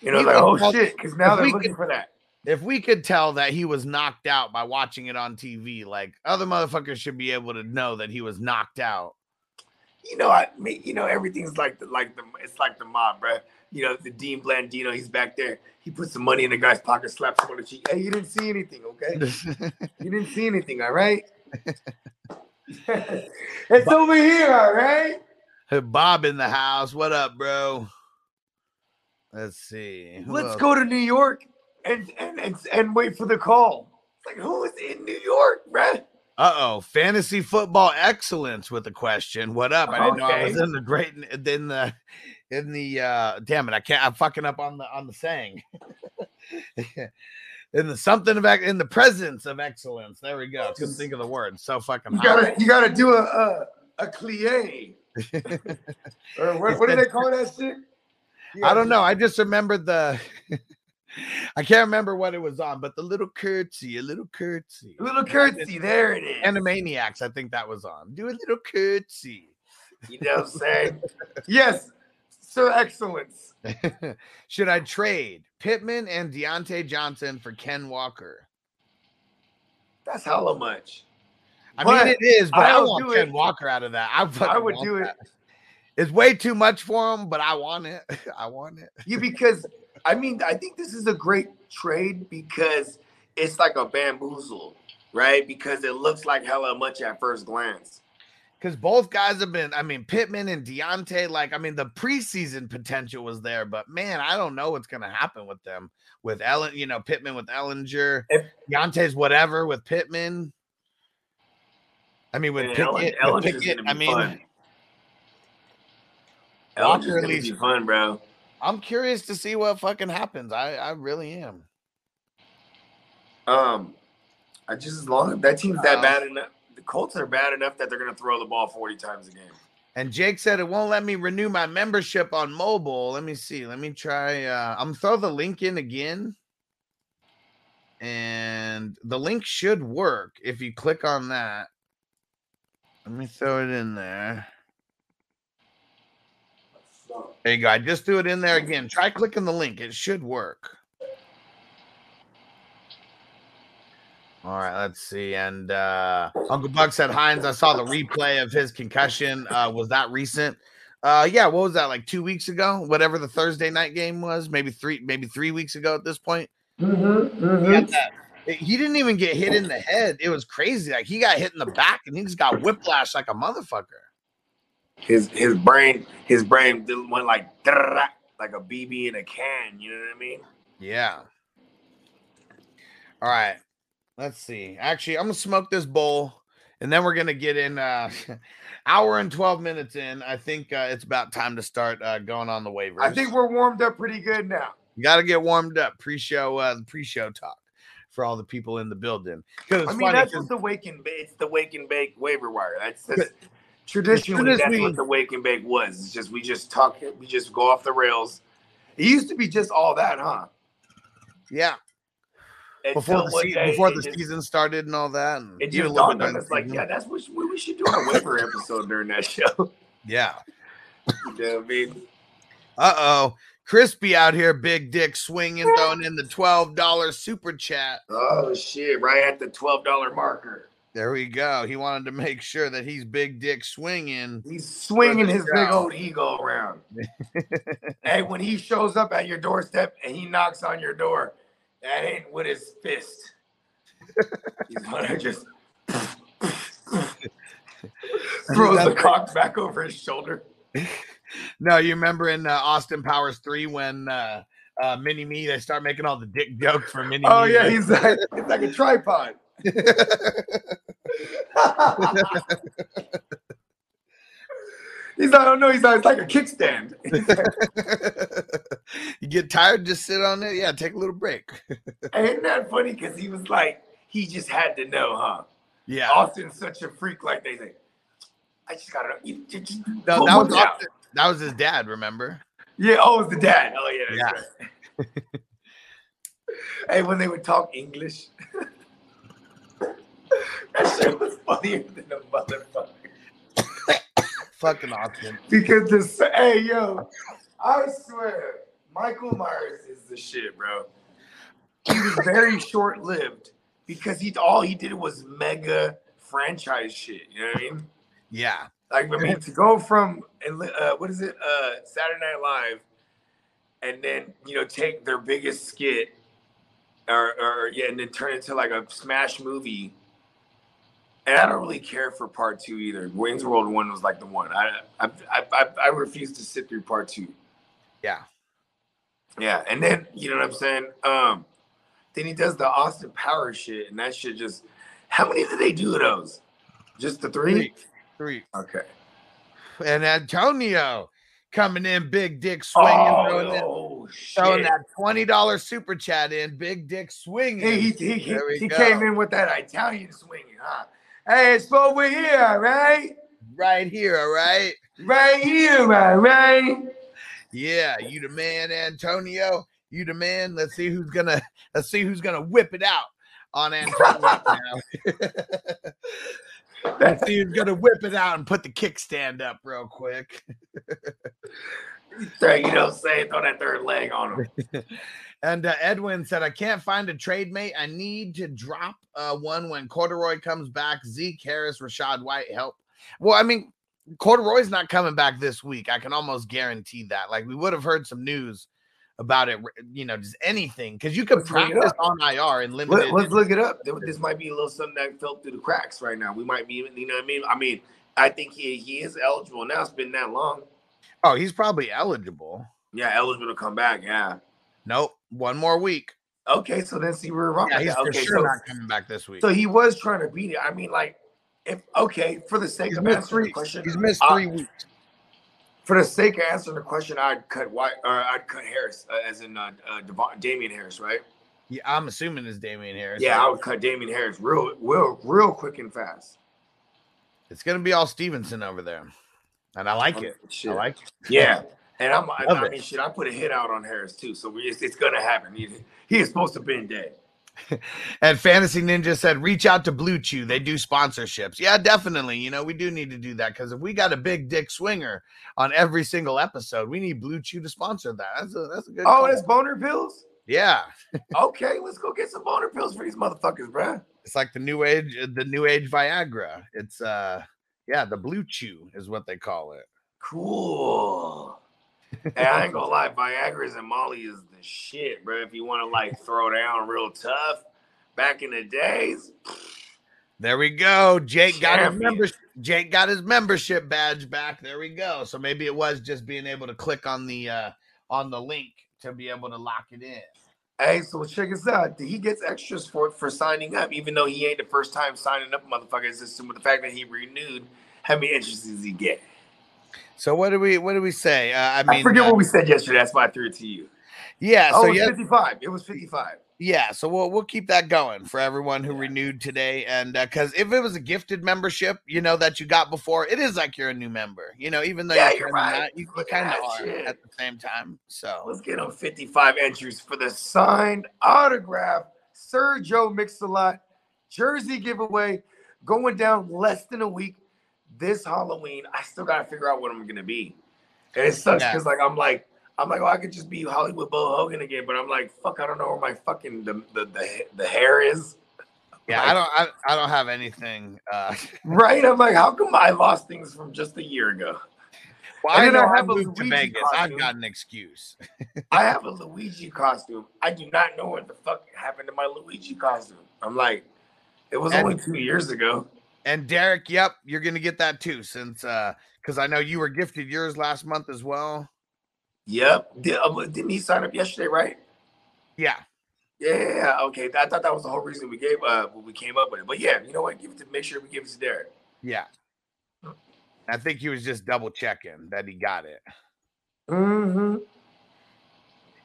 You know, You like, oh shit, because now they're looking could- for that. If we could tell that he was knocked out by watching it on TV, like other motherfuckers should be able to know that he was knocked out. You know, I mean, you know, everything's like the like the it's like the mob, bro. You know, the Dean Blandino, he's back there. He puts some money in the guy's pocket, slaps him on the cheek. Hey, you didn't see anything, okay? You didn't see anything, all right? it's over here, all right? Bob in the house. What up, bro? Let's see. Who Let's else? go to New York and and and, and wait for the call. It's like who is in New York, bruh? Uh oh, fantasy football excellence with a question. What up? I didn't know I was in the great in the in the uh damn it, I can't I'm fucking up on the on the saying. in the something of in the presence of excellence. There we go. Couldn't think of the word. So fucking You hot. gotta you gotta do a a, a clie. or what, what do they call that shit? I don't do- know. I just remembered the I can't remember what it was on, but the little curtsy, a little curtsy. A little curtsy, there it is. Animaniacs, I think that was on. Do a little curtsy. You know what I'm saying? yes, Sir Excellence. Should I trade Pittman and Diontae Johnson for Ken Walker? That's hella much. I But mean, it is, but I, I'll want Ken it. Walker out of that. I, I would do it. It's way too much for him, but I want it. I want it. You because I mean I think this is a great trade because it's like a bamboozle, right? Because it looks like hella much at first glance. Because both guys have been, I mean, Pittman and Diontae, like, I mean, the preseason potential was there, but man, I don't know what's going to happen with them. With Ellen, you know, Pittman with Ehlinger, If- Diontae's whatever with Pittman. I mean, with Man, Pickett, Ellen- with Pickett, I mean, fun. Walker at gonna least- be fun, bro. I'm curious to see what fucking happens. I, I really am. Um, I just as long as that team's that bad enough, Colts are bad enough that they're gonna throw the ball 40 times a game. And Jake said it won't let me renew my membership on mobile. Let me see. Let me try. Uh, I'm throw the link in again. And the link should work if you click on that. Let me throw it in there. There you go. I just threw it in there again. Try clicking the link. It should work. All right, let's see. And uh Uncle Buck said Hines, I saw the replay of his concussion. Uh was that recent? Uh yeah, what was that like two weeks ago? Whatever the Thursday night game was, maybe three, maybe three weeks ago at this point. Mm-hmm, He, had that- he didn't even get hit in the head. It was crazy. Like he got hit in the back and he just got whiplash like a motherfucker. His his brain his brain went like like a BB in a can. You know what I mean? Yeah. All right. Let's see. Actually, I'm gonna smoke this bowl, and then we're gonna get in. Uh, hour and twelve minutes in. I think uh, it's about time to start uh, going on the waivers. I think we're warmed up pretty good now. you got to get warmed up. Pre-show, uh, the pre-show talk for all the people in the building. Because I mean, that's what the wake and bake. It's the wake and bake waiver wire. That's, that's traditionally that's we- what the wake and bake was. It's just we just talk. We just go off the rails. It used to be just all that, huh? yeah, before the one day before the just- season started and all that. And It even just a dawned on us like, yeah, that's what we we should do a waiver episode during that show. yeah. you know what I mean? Uh oh. Crispy out here, big dick swinging, throwing in the $12 super chat. Oh shit! Right at the twelve dollar marker, There we go. He wanted to make sure that he's big dick swinging. he's swinging his big old ego around. hey, when he shows up at your doorstep and he knocks on your door, that ain't with his fist. He's gonna just throws the cock back over his shoulder. No, you remember in uh, Austin Powers 3 when uh, uh, Mini Me, they start making all the dick jokes for Mini Oh yeah, he's like it's like a tripod. he's like, oh no, he's like, it's like a kickstand. you get tired, just sit on it. Yeah, take a little break. Ain't that funny? Because he was like, he just had to know, huh? Yeah. Austin's such a freak, like they say. I just gotta know. You, you just No, that, was. Austin- that was his dad, remember? Yeah, oh, it's the dad. Oh yeah. Yeah. right. hey, when they would talk English, it was funnier than a motherfucker. Fucking awesome. Because this, hey yo, I swear, Michael Myers is the shit, bro. He was very short lived because he all he did was mega franchise shit. You know what I mean? Yeah. Like I mean, to go from and uh, what is it, uh, Saturday Night Live, and then you know take their biggest skit, or, or yeah, and then turn it into like a smash movie. And I don't really care for part two either. Wayne's World one was like the one. I I I, I, I refuse to sit through part two. Yeah. Yeah, and then you know what I'm saying. Um, then he does the Austin Power shit, and that shit just. How many did they do of those? Just the three. Three. Three. Okay. And Antonio coming in, big dick swinging, throwing, that- oh throwing that twenty dollar super chat in, big dick swinging. He, he, he, he came in with that Italian swinging, huh? Hey, it's over here, right? right here, all right. Right here, right? right? Yeah, you the man, Antonio. You the man. Let's see who's gonna let's see who's gonna whip it out on Antonio now. let's see who's gonna whip it out and put the kickstand up real quick. You know what I'm saying? Throw that third leg on him. And uh, Edwin said, I can't find a trade mate. I need to drop uh, one when Corduroy comes back. Zeke Harris, Rachaad White, help. Well, I mean, Corduroy's not coming back this week. I can almost guarantee that. Like, we would have heard some news about it, you know, just anything because you could Let's practice on IR and limited. Let, us look it up. This might be a little something that fell through the cracks right now. We might be, you know what I mean? I mean, I think he he is eligible now. It's been that long. oh, he's probably eligible. Yeah, eligible to come back. Yeah. Nope, one more week. Okay, so then see we're wrong. Yeah, he's for sure so, not coming back this week. so he was trying to beat it. I mean, like, if okay, for the sake he's of missed answering three. the question, He's missed I- three weeks. for the sake of answering the question, I'd cut White or I'd cut Harris, uh, as in uh, uh, Devon, Damien Harris, right? Yeah, I'm assuming it's Damien Harris. Yeah, I would cut Damien Harris real, real, real quick and fast. It's gonna be all Stevenson over there, and I like it. Shit. I like it. Yeah, and I'm, I, I mean, shit, I put a hit out on Harris too, so we, it's, it's gonna happen. He, he is supposed to be in dead. And Fantasy Ninja said, reach out to BlueChew. They do sponsorships. Yeah, definitely. You know, we do need to do that because if we got a big dick swinger on every single episode, we need BlueChew to sponsor that. That's a that's a good. Oh, call. that's boner pills. yeah. Okay, let's go get some boner pills for these motherfuckers, bruh. It's like the new age, the new age Viagra. It's uh, yeah, the BlueChew is what they call it. Cool. Hey, I ain't gonna lie, Viagra's and Molly is the shit, bro. If you want to like throw down real tough, back in the days, There we go. Jake got his membership. Jake got his membership badge back. There we go. So maybe it was just being able to click on the uh on the link to be able to lock it in. Hey, so check us out. He gets extras for for signing up, even though he ain't the first time signing up, motherfucker. It's just with the fact that he renewed. How many entries does he get? So what do we what do we say? Uh, I I, mean, forget uh, what we said yesterday. That's why I threw it to you. yeah. oh, So it was yeah, 55. It was 55. yeah. So we'll we'll keep that going for everyone who renewed today, and because if it was a gifted membership, you know that you got before, it is like you're a new member. You know, even though Yeah, you're, you're right. not, you, kind of are shit. at the same time. So Let's get him 55 entries for the signed autograph Sir Joe Mix-a-Lot jersey giveaway going down less than a week this Halloween. I still gotta figure out what I'm gonna be. And it sucks Yeah. because like I'm like I'm like, oh, I could just be Hollywood Bo Hogan again, but I'm like, fuck, I don't know where my fucking the the the, the hair is. yeah, Like, I don't I, I don't have anything. Uh, right. I'm like, how come I lost things from just a year ago? well, I know I have a moved to Luigi Vegas. I've got an excuse. I have a Luigi costume. I do not know what the fuck happened to my Luigi costume. I'm like, it was And- only two years ago. And Derek, yep, you're gonna get that too, since uh, because I know you were gifted yours last month as well. Yep. Did, uh, didn't he sign up yesterday, right? Yeah, Yeah. Okay. I thought that was the whole reason we gave uh we came up with it. But yeah, you know what? Give it to make sure we give it to Derek. yeah. I think he was just double checking that he got it. Mm-hmm.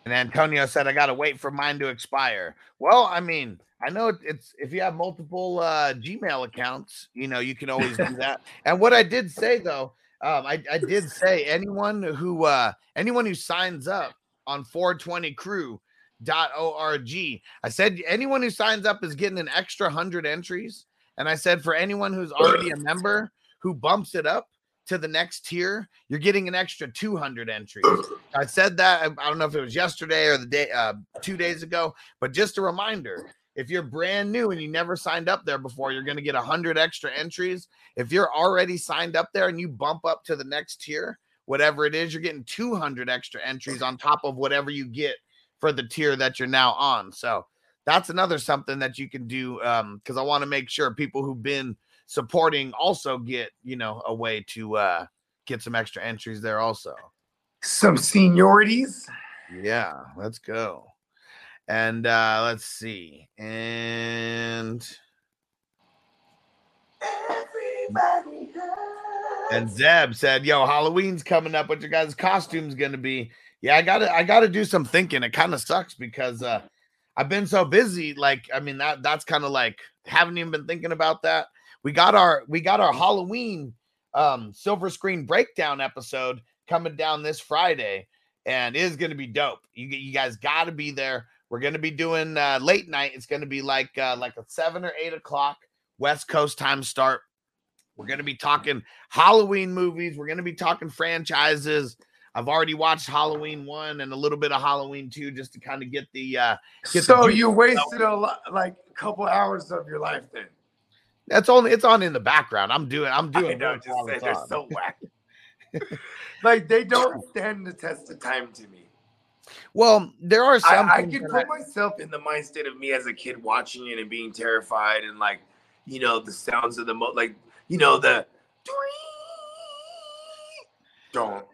And Antonio said, I got to wait for mine to expire. Well, I mean, I know it's if you have multiple uh, Gmail accounts, you know, you can always do that. And what I did say though, um, I, I did say anyone who uh, anyone who signs up on 420crew.org, I said anyone who signs up is getting an extra hundred entries. And I said, for anyone who's already a member who bumps it up to the next tier, you're getting an extra 200 entries. I said that, I I don't know if it was yesterday or the day, uh, two days ago, but just a reminder if you're brand new and you never signed up there before, you're going to get 100 extra entries. If you're already signed up there and you bump up to the next tier, whatever it is, you're getting 200 extra entries on top of whatever you get for the tier that you're now on. So that's another something that you can do um because I want to make sure people who've been supporting also get, you know, a way to uh get some extra entries there also. Some seniorities. Yeah, let's go. And uh let's see. And and Zeb said, "Yo, Halloween's coming up. What your guys' costumes gonna be?" Yeah, I gotta, I gotta do some thinking. It kind of sucks because uh I've been so busy. Like, I mean, that that's kind of like haven't even been thinking about that. We got our, we got our Halloween um silver screen breakdown episode coming down this Friday, and it is gonna be dope. You you guys got to be there. We're gonna be doing uh, late night. It's gonna be like uh, like a seven or eight o'clock West Coast time start. We're going to be talking Halloween movies. We're going to be talking franchises. I've already watched Halloween 1 and a little bit of Halloween 2 just to kind of get the uh get So juice you out. wasted a lot, like a couple hours of your life then. That's only it's on in the background. I'm doing I'm I doing know, just say they're so whack. like they don't stand the test of time to me. Well, there are some I, I can put I- myself in the mind state of me as a kid watching it and being terrified and like, you know, the sounds of the mo like, you know, the don't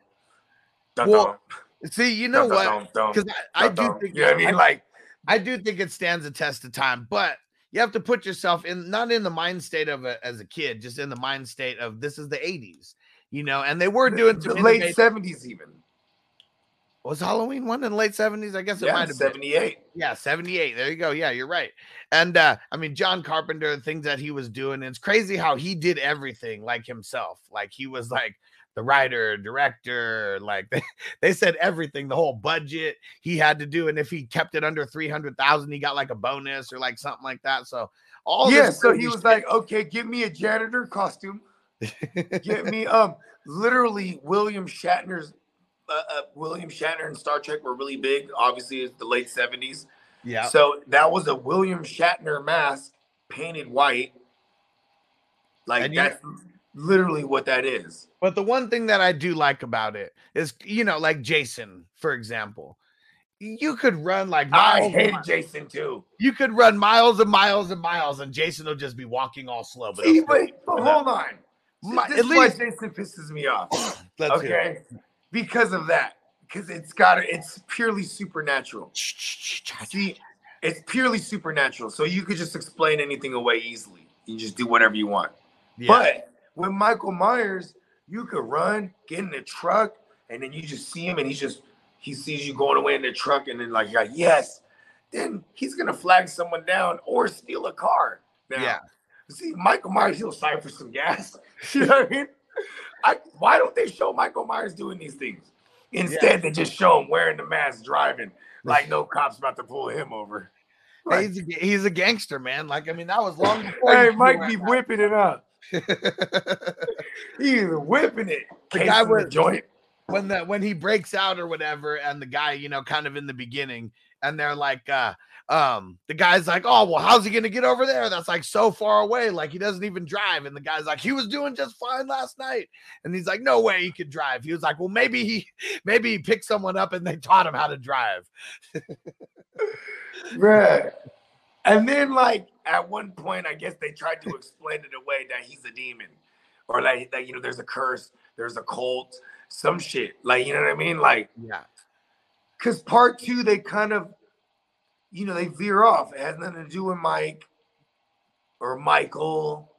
don't Well, see, you know what? Because I, I do think you know what I mean? Like I do think it stands a test of time, but you have to put yourself in not in the mind state of a, as a kid, just in the mind state of this is the 80s, you know, and they were doing the late innovative- seventies even. Was Halloween one in the late 70s? I guess it Yeah, might have been. seventy eight. Yeah, 78. There you go. Yeah, you're right. And uh, I mean, John Carpenter, the things that he was doing, it's crazy how he did everything like himself. Like he was like the writer, director, like they, they said everything, the whole budget he had to do. And if he kept it under 300,000, he got like a bonus or like something like that. So all Yeah, so he was shit- like, okay, give me a janitor costume. Get me um literally William Shatner's uh, uh, William Shatner and Star Trek were really big. Obviously, it's the late seventies. yeah. So that was a William Shatner mask painted white. Like And you- that's literally what that is. But the one thing that I do like about it is, you know, like Jason, for example, you could run like I hated. Jason too. You could run miles and miles and miles, and Jason will just be walking all slow. But See, he'll but, hold on. My- this at least- Jason pisses me off. okay, because of that. Because it's got it's purely supernatural. See, it's purely supernatural. So you could just explain anything away easily. You just do whatever you want. Yeah. But with Michael Myers, you could run, get in the truck, and then you just see him and he's just he sees you going away in the truck, and then like like, yes, then he's gonna flag someone down or steal a car. Now, Yeah. See, Michael Myers, he'll sign for some gas. you know what I mean? I, why don't they show Michael Myers doing these things? Instead, they just show him wearing the mask, driving like no cops about to pull him over. Hey, he's, a, he's a gangster, man. Like, I mean, that was long before. Hey, he Mike be whipping it up. He's whipping it. The The guy guy was- joint. when the when he breaks out or whatever, and the guy, you know, kind of in the beginning, and they're like, uh, um, the guy's like, oh, well, how's he gonna get over there? That's like so far away, like he doesn't even drive. And the guy's like, he was doing just fine last night, and he's like, no way he could drive. He was like, well, maybe he maybe he picked someone up and they taught him how to drive. Bruh. And then, like, at one point, I guess they tried to explain it away that he's a demon. Or like that, you know, there's a curse, there's a cult, some shit. Like, you know what I mean? Like, Yeah, because part two, they kind of, you know, they veer off. It has nothing to do with Mike or Michael.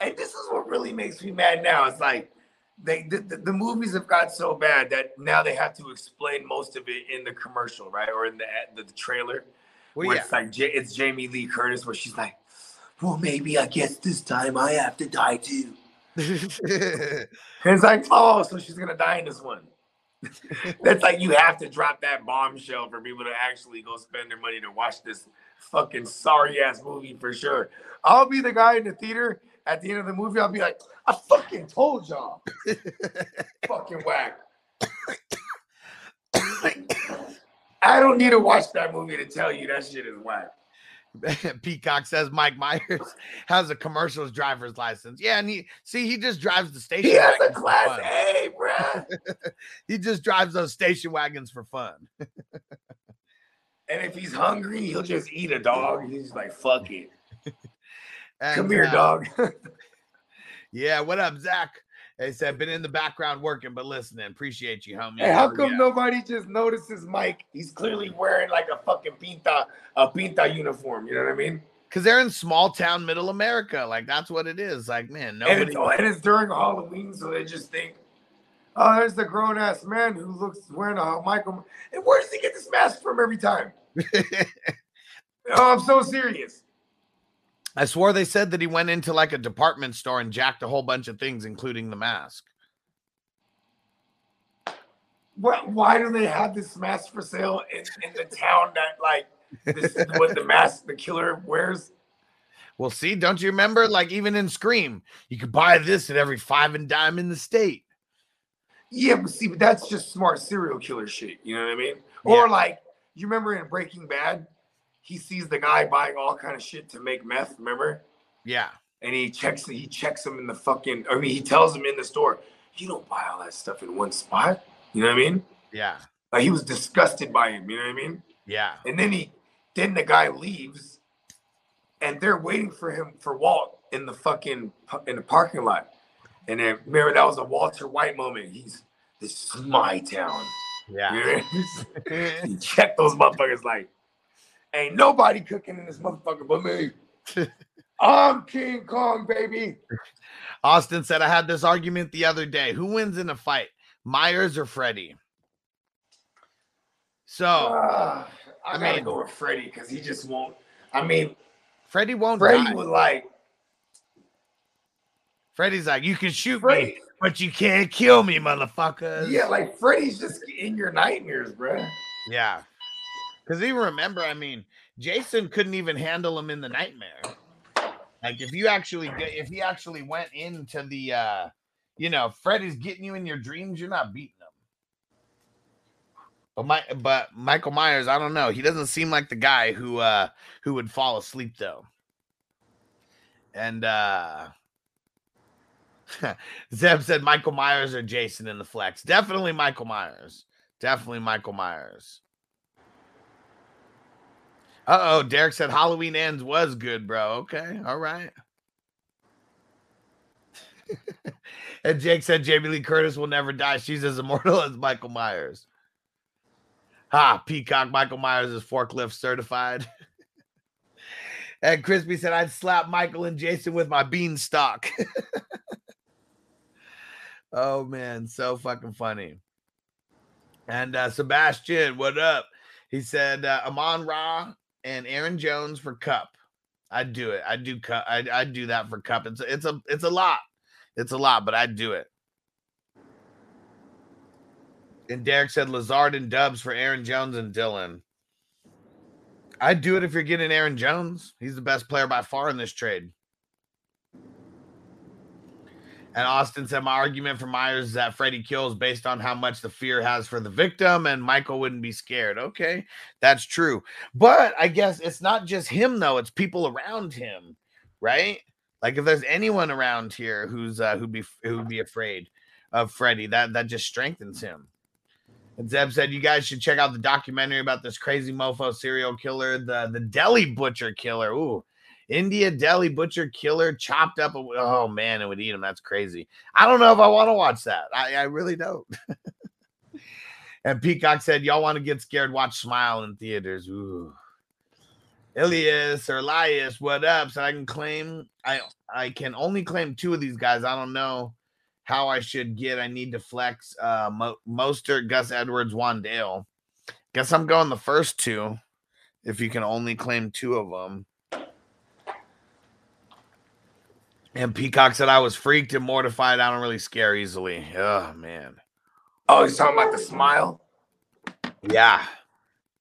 And this is what really makes me mad now. It's like they the, the, the movies have got so bad that now they have to explain most of it in the commercial, right? Or in the the, the trailer. well, where yeah. it's like it's Jamie Lee Curtis where she's like, Well, maybe I guess this time I have to die too. And it's like, oh, so she's gonna die in this one. That's like you have to drop that bombshell for people to actually go spend their money to watch this fucking sorry ass movie for sure. I'll be the guy in the theater at the end of the movie. I'll be like, I fucking told y'all. fucking whack. I don't need to watch that movie to tell you that shit is whack. Peacock says Mike Myers has a commercials driver's license. Yeah, and he see he just drives the station. He has a class. A, bruh. He just drives those station wagons for fun. And if he's hungry, he'll just eat a dog. He's like, fuck it. And, Come here, uh, dog. Yeah, what up, Zach? They said been in the background working, but listening. Appreciate you, homie. Hey, how come yeah. nobody just notices Mike? He's clearly wearing like a fucking pinta, a pinta uniform. You know what I mean? Because they're in small town, middle America. Like that's what it is. Like man, And nobody. it's, and it's during Halloween, so they just think, oh, there's the grown ass man who looks wearing a Michael. And where does he get this mask from every time? Oh, I'm so serious. I swore they said that he went into like a department store and jacked a whole bunch of things, including the mask. What, why do they have this mask for sale in, in the town that like this is what the mask the killer wears? Well, see, don't you remember? Like even in Scream, you could buy this at every five and dime in the state. Yeah, but see, but that's just smart serial killer shit. You know what I mean? Or like you remember in Breaking Bad, he sees the guy buying all kind of shit to make meth. Remember? Yeah, And he checks he checks him in the fucking. I mean, he tells him in the store, you don't buy all that stuff in one spot. You know what I mean? yeah, Like he was disgusted by him. You know what I mean? yeah, And then he, then the guy leaves, and they're waiting for him for Walt in the fucking in the parking lot. And then remember that was a Walter White moment. He's this is my town. yeah. You know I mean? he checked those motherfuckers like, ain't nobody cooking in this motherfucker but me. I'm King Kong, baby. Austin said, I had this argument the other day. Who wins in a fight, Myers or Freddy? So Ah, I, I gotta mean- go with Freddy because he just won't. I mean, Freddy won't Freddy die. was like, Freddy's like, you can shoot me, but you can't kill me, motherfuckers. yeah, like Freddy's just in your nightmares, bruh. Yeah. Because even remember, I mean, Jason couldn't even handle him in the nightmare. Like if you actually get if he actually went into the uh you know, Freddy's getting you in your dreams, you're not beating him. But my but Michael Myers, I don't know. He doesn't seem like the guy who uh who would fall asleep though. And uh Zeb said Michael Myers or Jason in the flex. Definitely Michael Myers. Definitely Michael Myers. Uh oh, Derek said Halloween ends was good, bro. Okay, all right. and Jake said Jamie Lee Curtis will never die. She's as immortal as Michael Myers. Ha, Peacock Michael Myers is forklift certified. and Crispy said I'd slap Michael and Jason with my beanstalk. oh man, so fucking funny. And uh, Sebastian, what up? He said uh, Amon Ra and Aaron Jones for Kupp. I'd do it. I'd do Kupp. I'd, I'd do that for Kupp. It's it's a it's a lot. It's a lot, but I'd do it. And Derek said Lazard and Dubs for Aaron Jones and Dylan. I'd do it if you're getting Aaron Jones. He's the best player by far in this trade. And Austin said, My argument for Myers is that Freddy kills based on how much the fear has for the victim, and Michael wouldn't be scared. Okay, that's true. But I guess it's not just him, though, it's people around him, right? Like if there's anyone around here who's uh who'd be who'd be afraid of Freddy, that that just strengthens him. And Zeb said, You guys should check out the documentary about this crazy mofo serial killer, the the deli butcher killer. Ooh, India deli butcher killer chopped up. A, oh man, it would eat him. That's crazy. I don't know if I want to watch that. I, I really don't. and Peacock said, Y'all want to get scared? Watch Smile in theaters. Ooh. Elias or Elias, what up? So I can claim I I can only claim two of these guys. I don't know how I should get. I need to flex uh Mo- Mostert, Gus Edwards, Wan'Dale. Guess I'm going the first two if you can only claim two of them. And Peacock said I was freaked and mortified. I don't really scare easily. Oh man. Oh, he's talking about the smile. Yeah.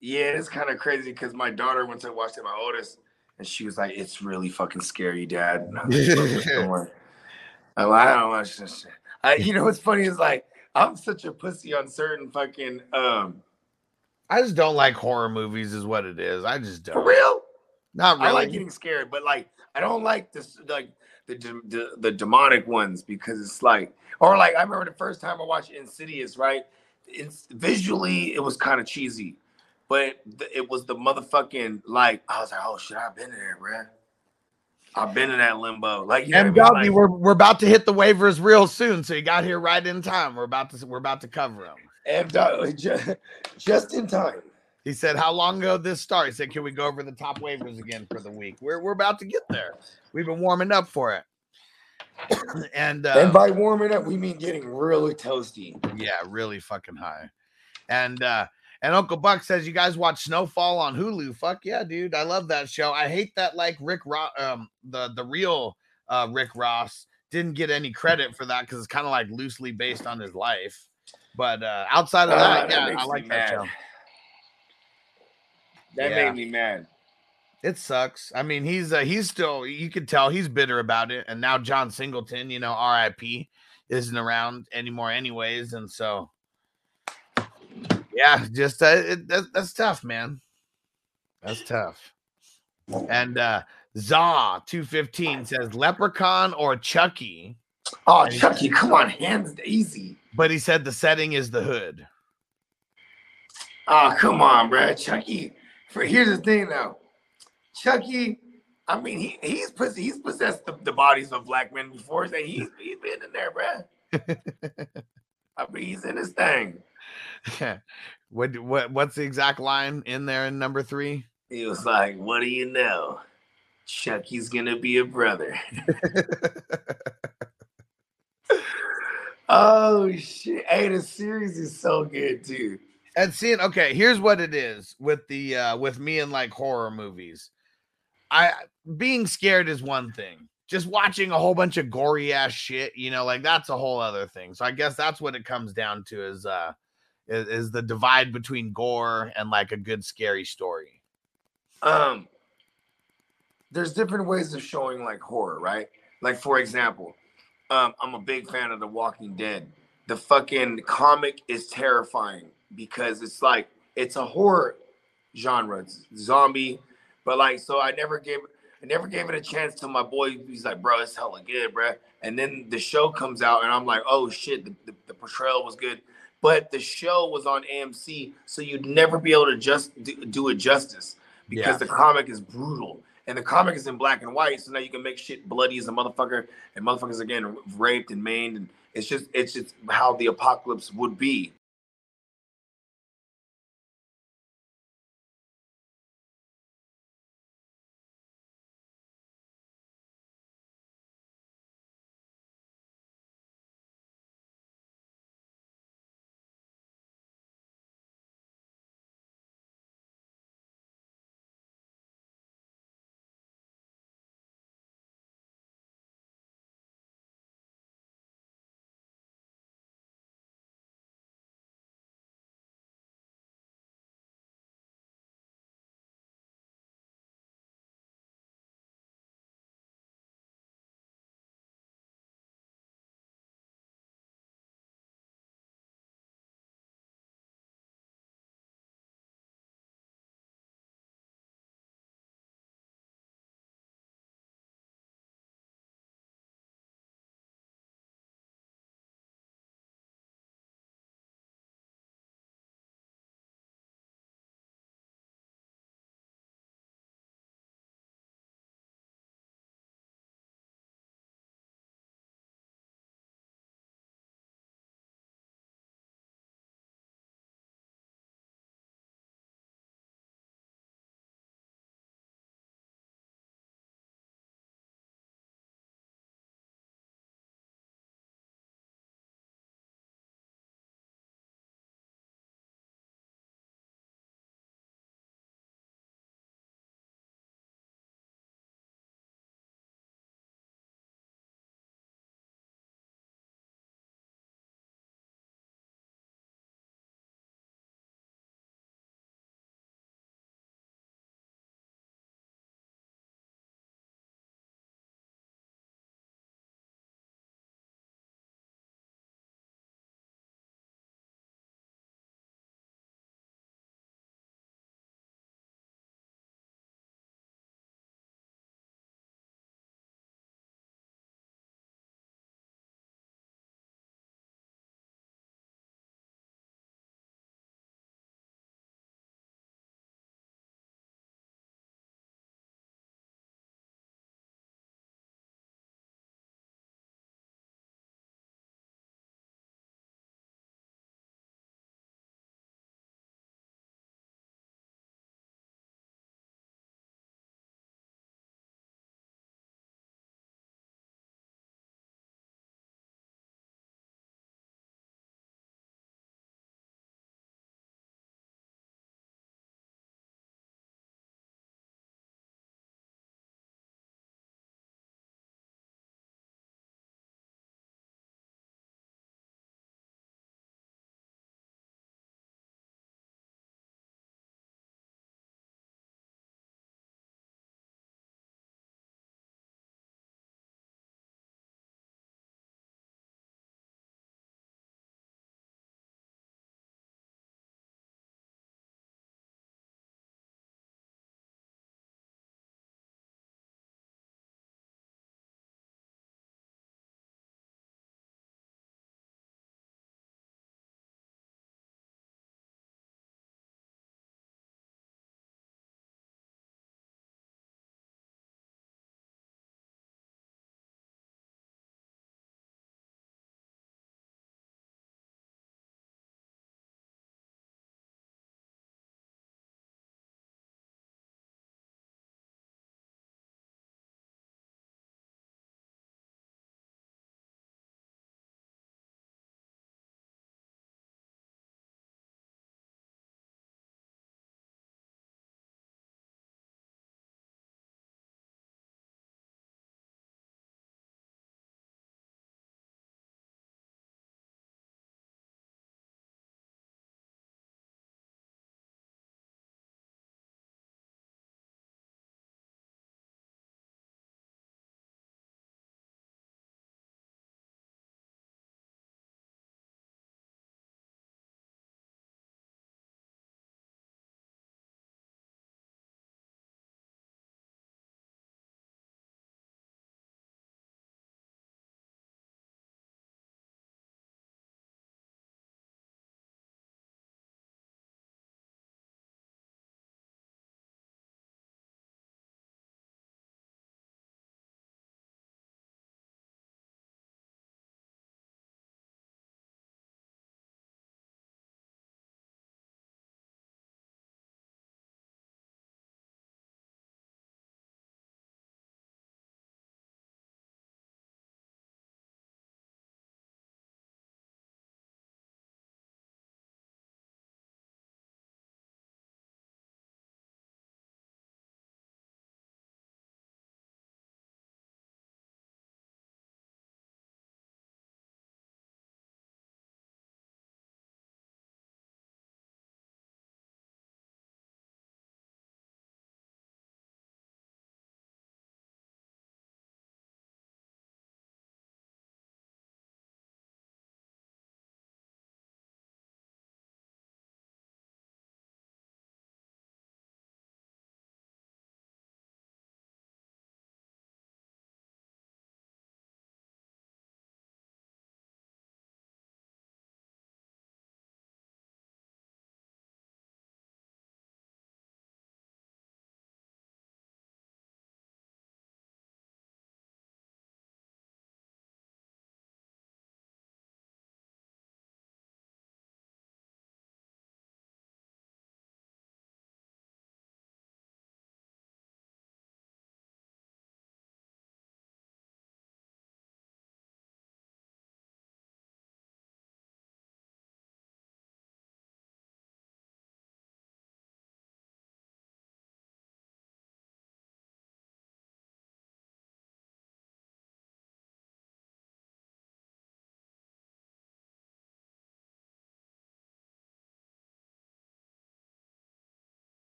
Yeah, it's kind of crazy because my daughter went to watch it, my oldest, and she was like, "It's really fucking scary, Dad." And I like, "What's going on?" I'm like, I don't watch this shit. I, you know what's funny is like I'm such a pussy on certain fucking um I just don't like horror movies, is what it is. I just don't. for real. Not really. I like getting scared, but like I don't like this like the the, demonic ones because it's like or like I remember the first time I watched Insidious, right? It's visually it was kind of cheesy, but th- it was the motherfucking like I was like, oh shit, I've been there, bruh. I've been in that limbo. Like you know, and what I mean? Like, we're we're about to hit the waivers real soon, so you got here right in time. We're about to we're about to cover them. and uh, ju- just in time. He said, "How long ago did this start?" He said, "Can we go over the top waivers again for the week?" We're we're about to get there. We've been warming up for it, and uh, and by warming up, we mean getting really toasty. yeah, really fucking high. And uh and Uncle Buck says, "You guys watch Snowfall on Hulu?" Fuck yeah, dude! I love that show. I hate that like Rick Ross, um, the the real uh Rick Ross didn't get any credit for that because it's kind of like loosely based on his life. But uh outside of that, that yeah, I like that show. Mad. That Yeah. made me mad. It sucks. I mean, he's uh, he's still you could tell he's bitter about it. And now John Singleton, you know, RIP, isn't around anymore, anyways. And so, yeah, just uh, it, that, that's tough, man. That's tough. And uh Zaw two fifteen says Leprechaun or Chucky, Oh, Chucky, come on, hands easy. but he said the setting is the hood. Oh, come on, bro. Chucky. For here's the thing now. Chucky, I mean, he he's he's possessed the, the bodies of black men before, so he's he's been in there, bro. I mean, he's in his thing. Yeah. what what what's the exact line in there in number three? He was like, "What do you know? Chucky's gonna be a brother." oh shit! Hey, the series is so good too. And seeing okay here's what it is with the uh with me and like horror movies. I being scared is one thing just watching a whole bunch of gory ass shit you know like that's a whole other thing. So i guess that's what it comes down to is uh is, is the divide between gore and like a good scary story. Um there's different ways of showing like horror right? Like for example um i'm a big fan of the walking dead. The fucking comic is terrifying because it's like it's a horror genre it's zombie. But like so i never gave i never gave it a chance to my boy he's like bro it's hella good bro and then the show comes out and i'm like oh shit the, the, the portrayal was good. But the show was on amc so you'd never be able to just do, do it justice because Yeah. the comic is brutal. And the comic is in black and white so now you can make shit bloody as a motherfucker and motherfuckers again raped and maimed and it's just it's just how the apocalypse would be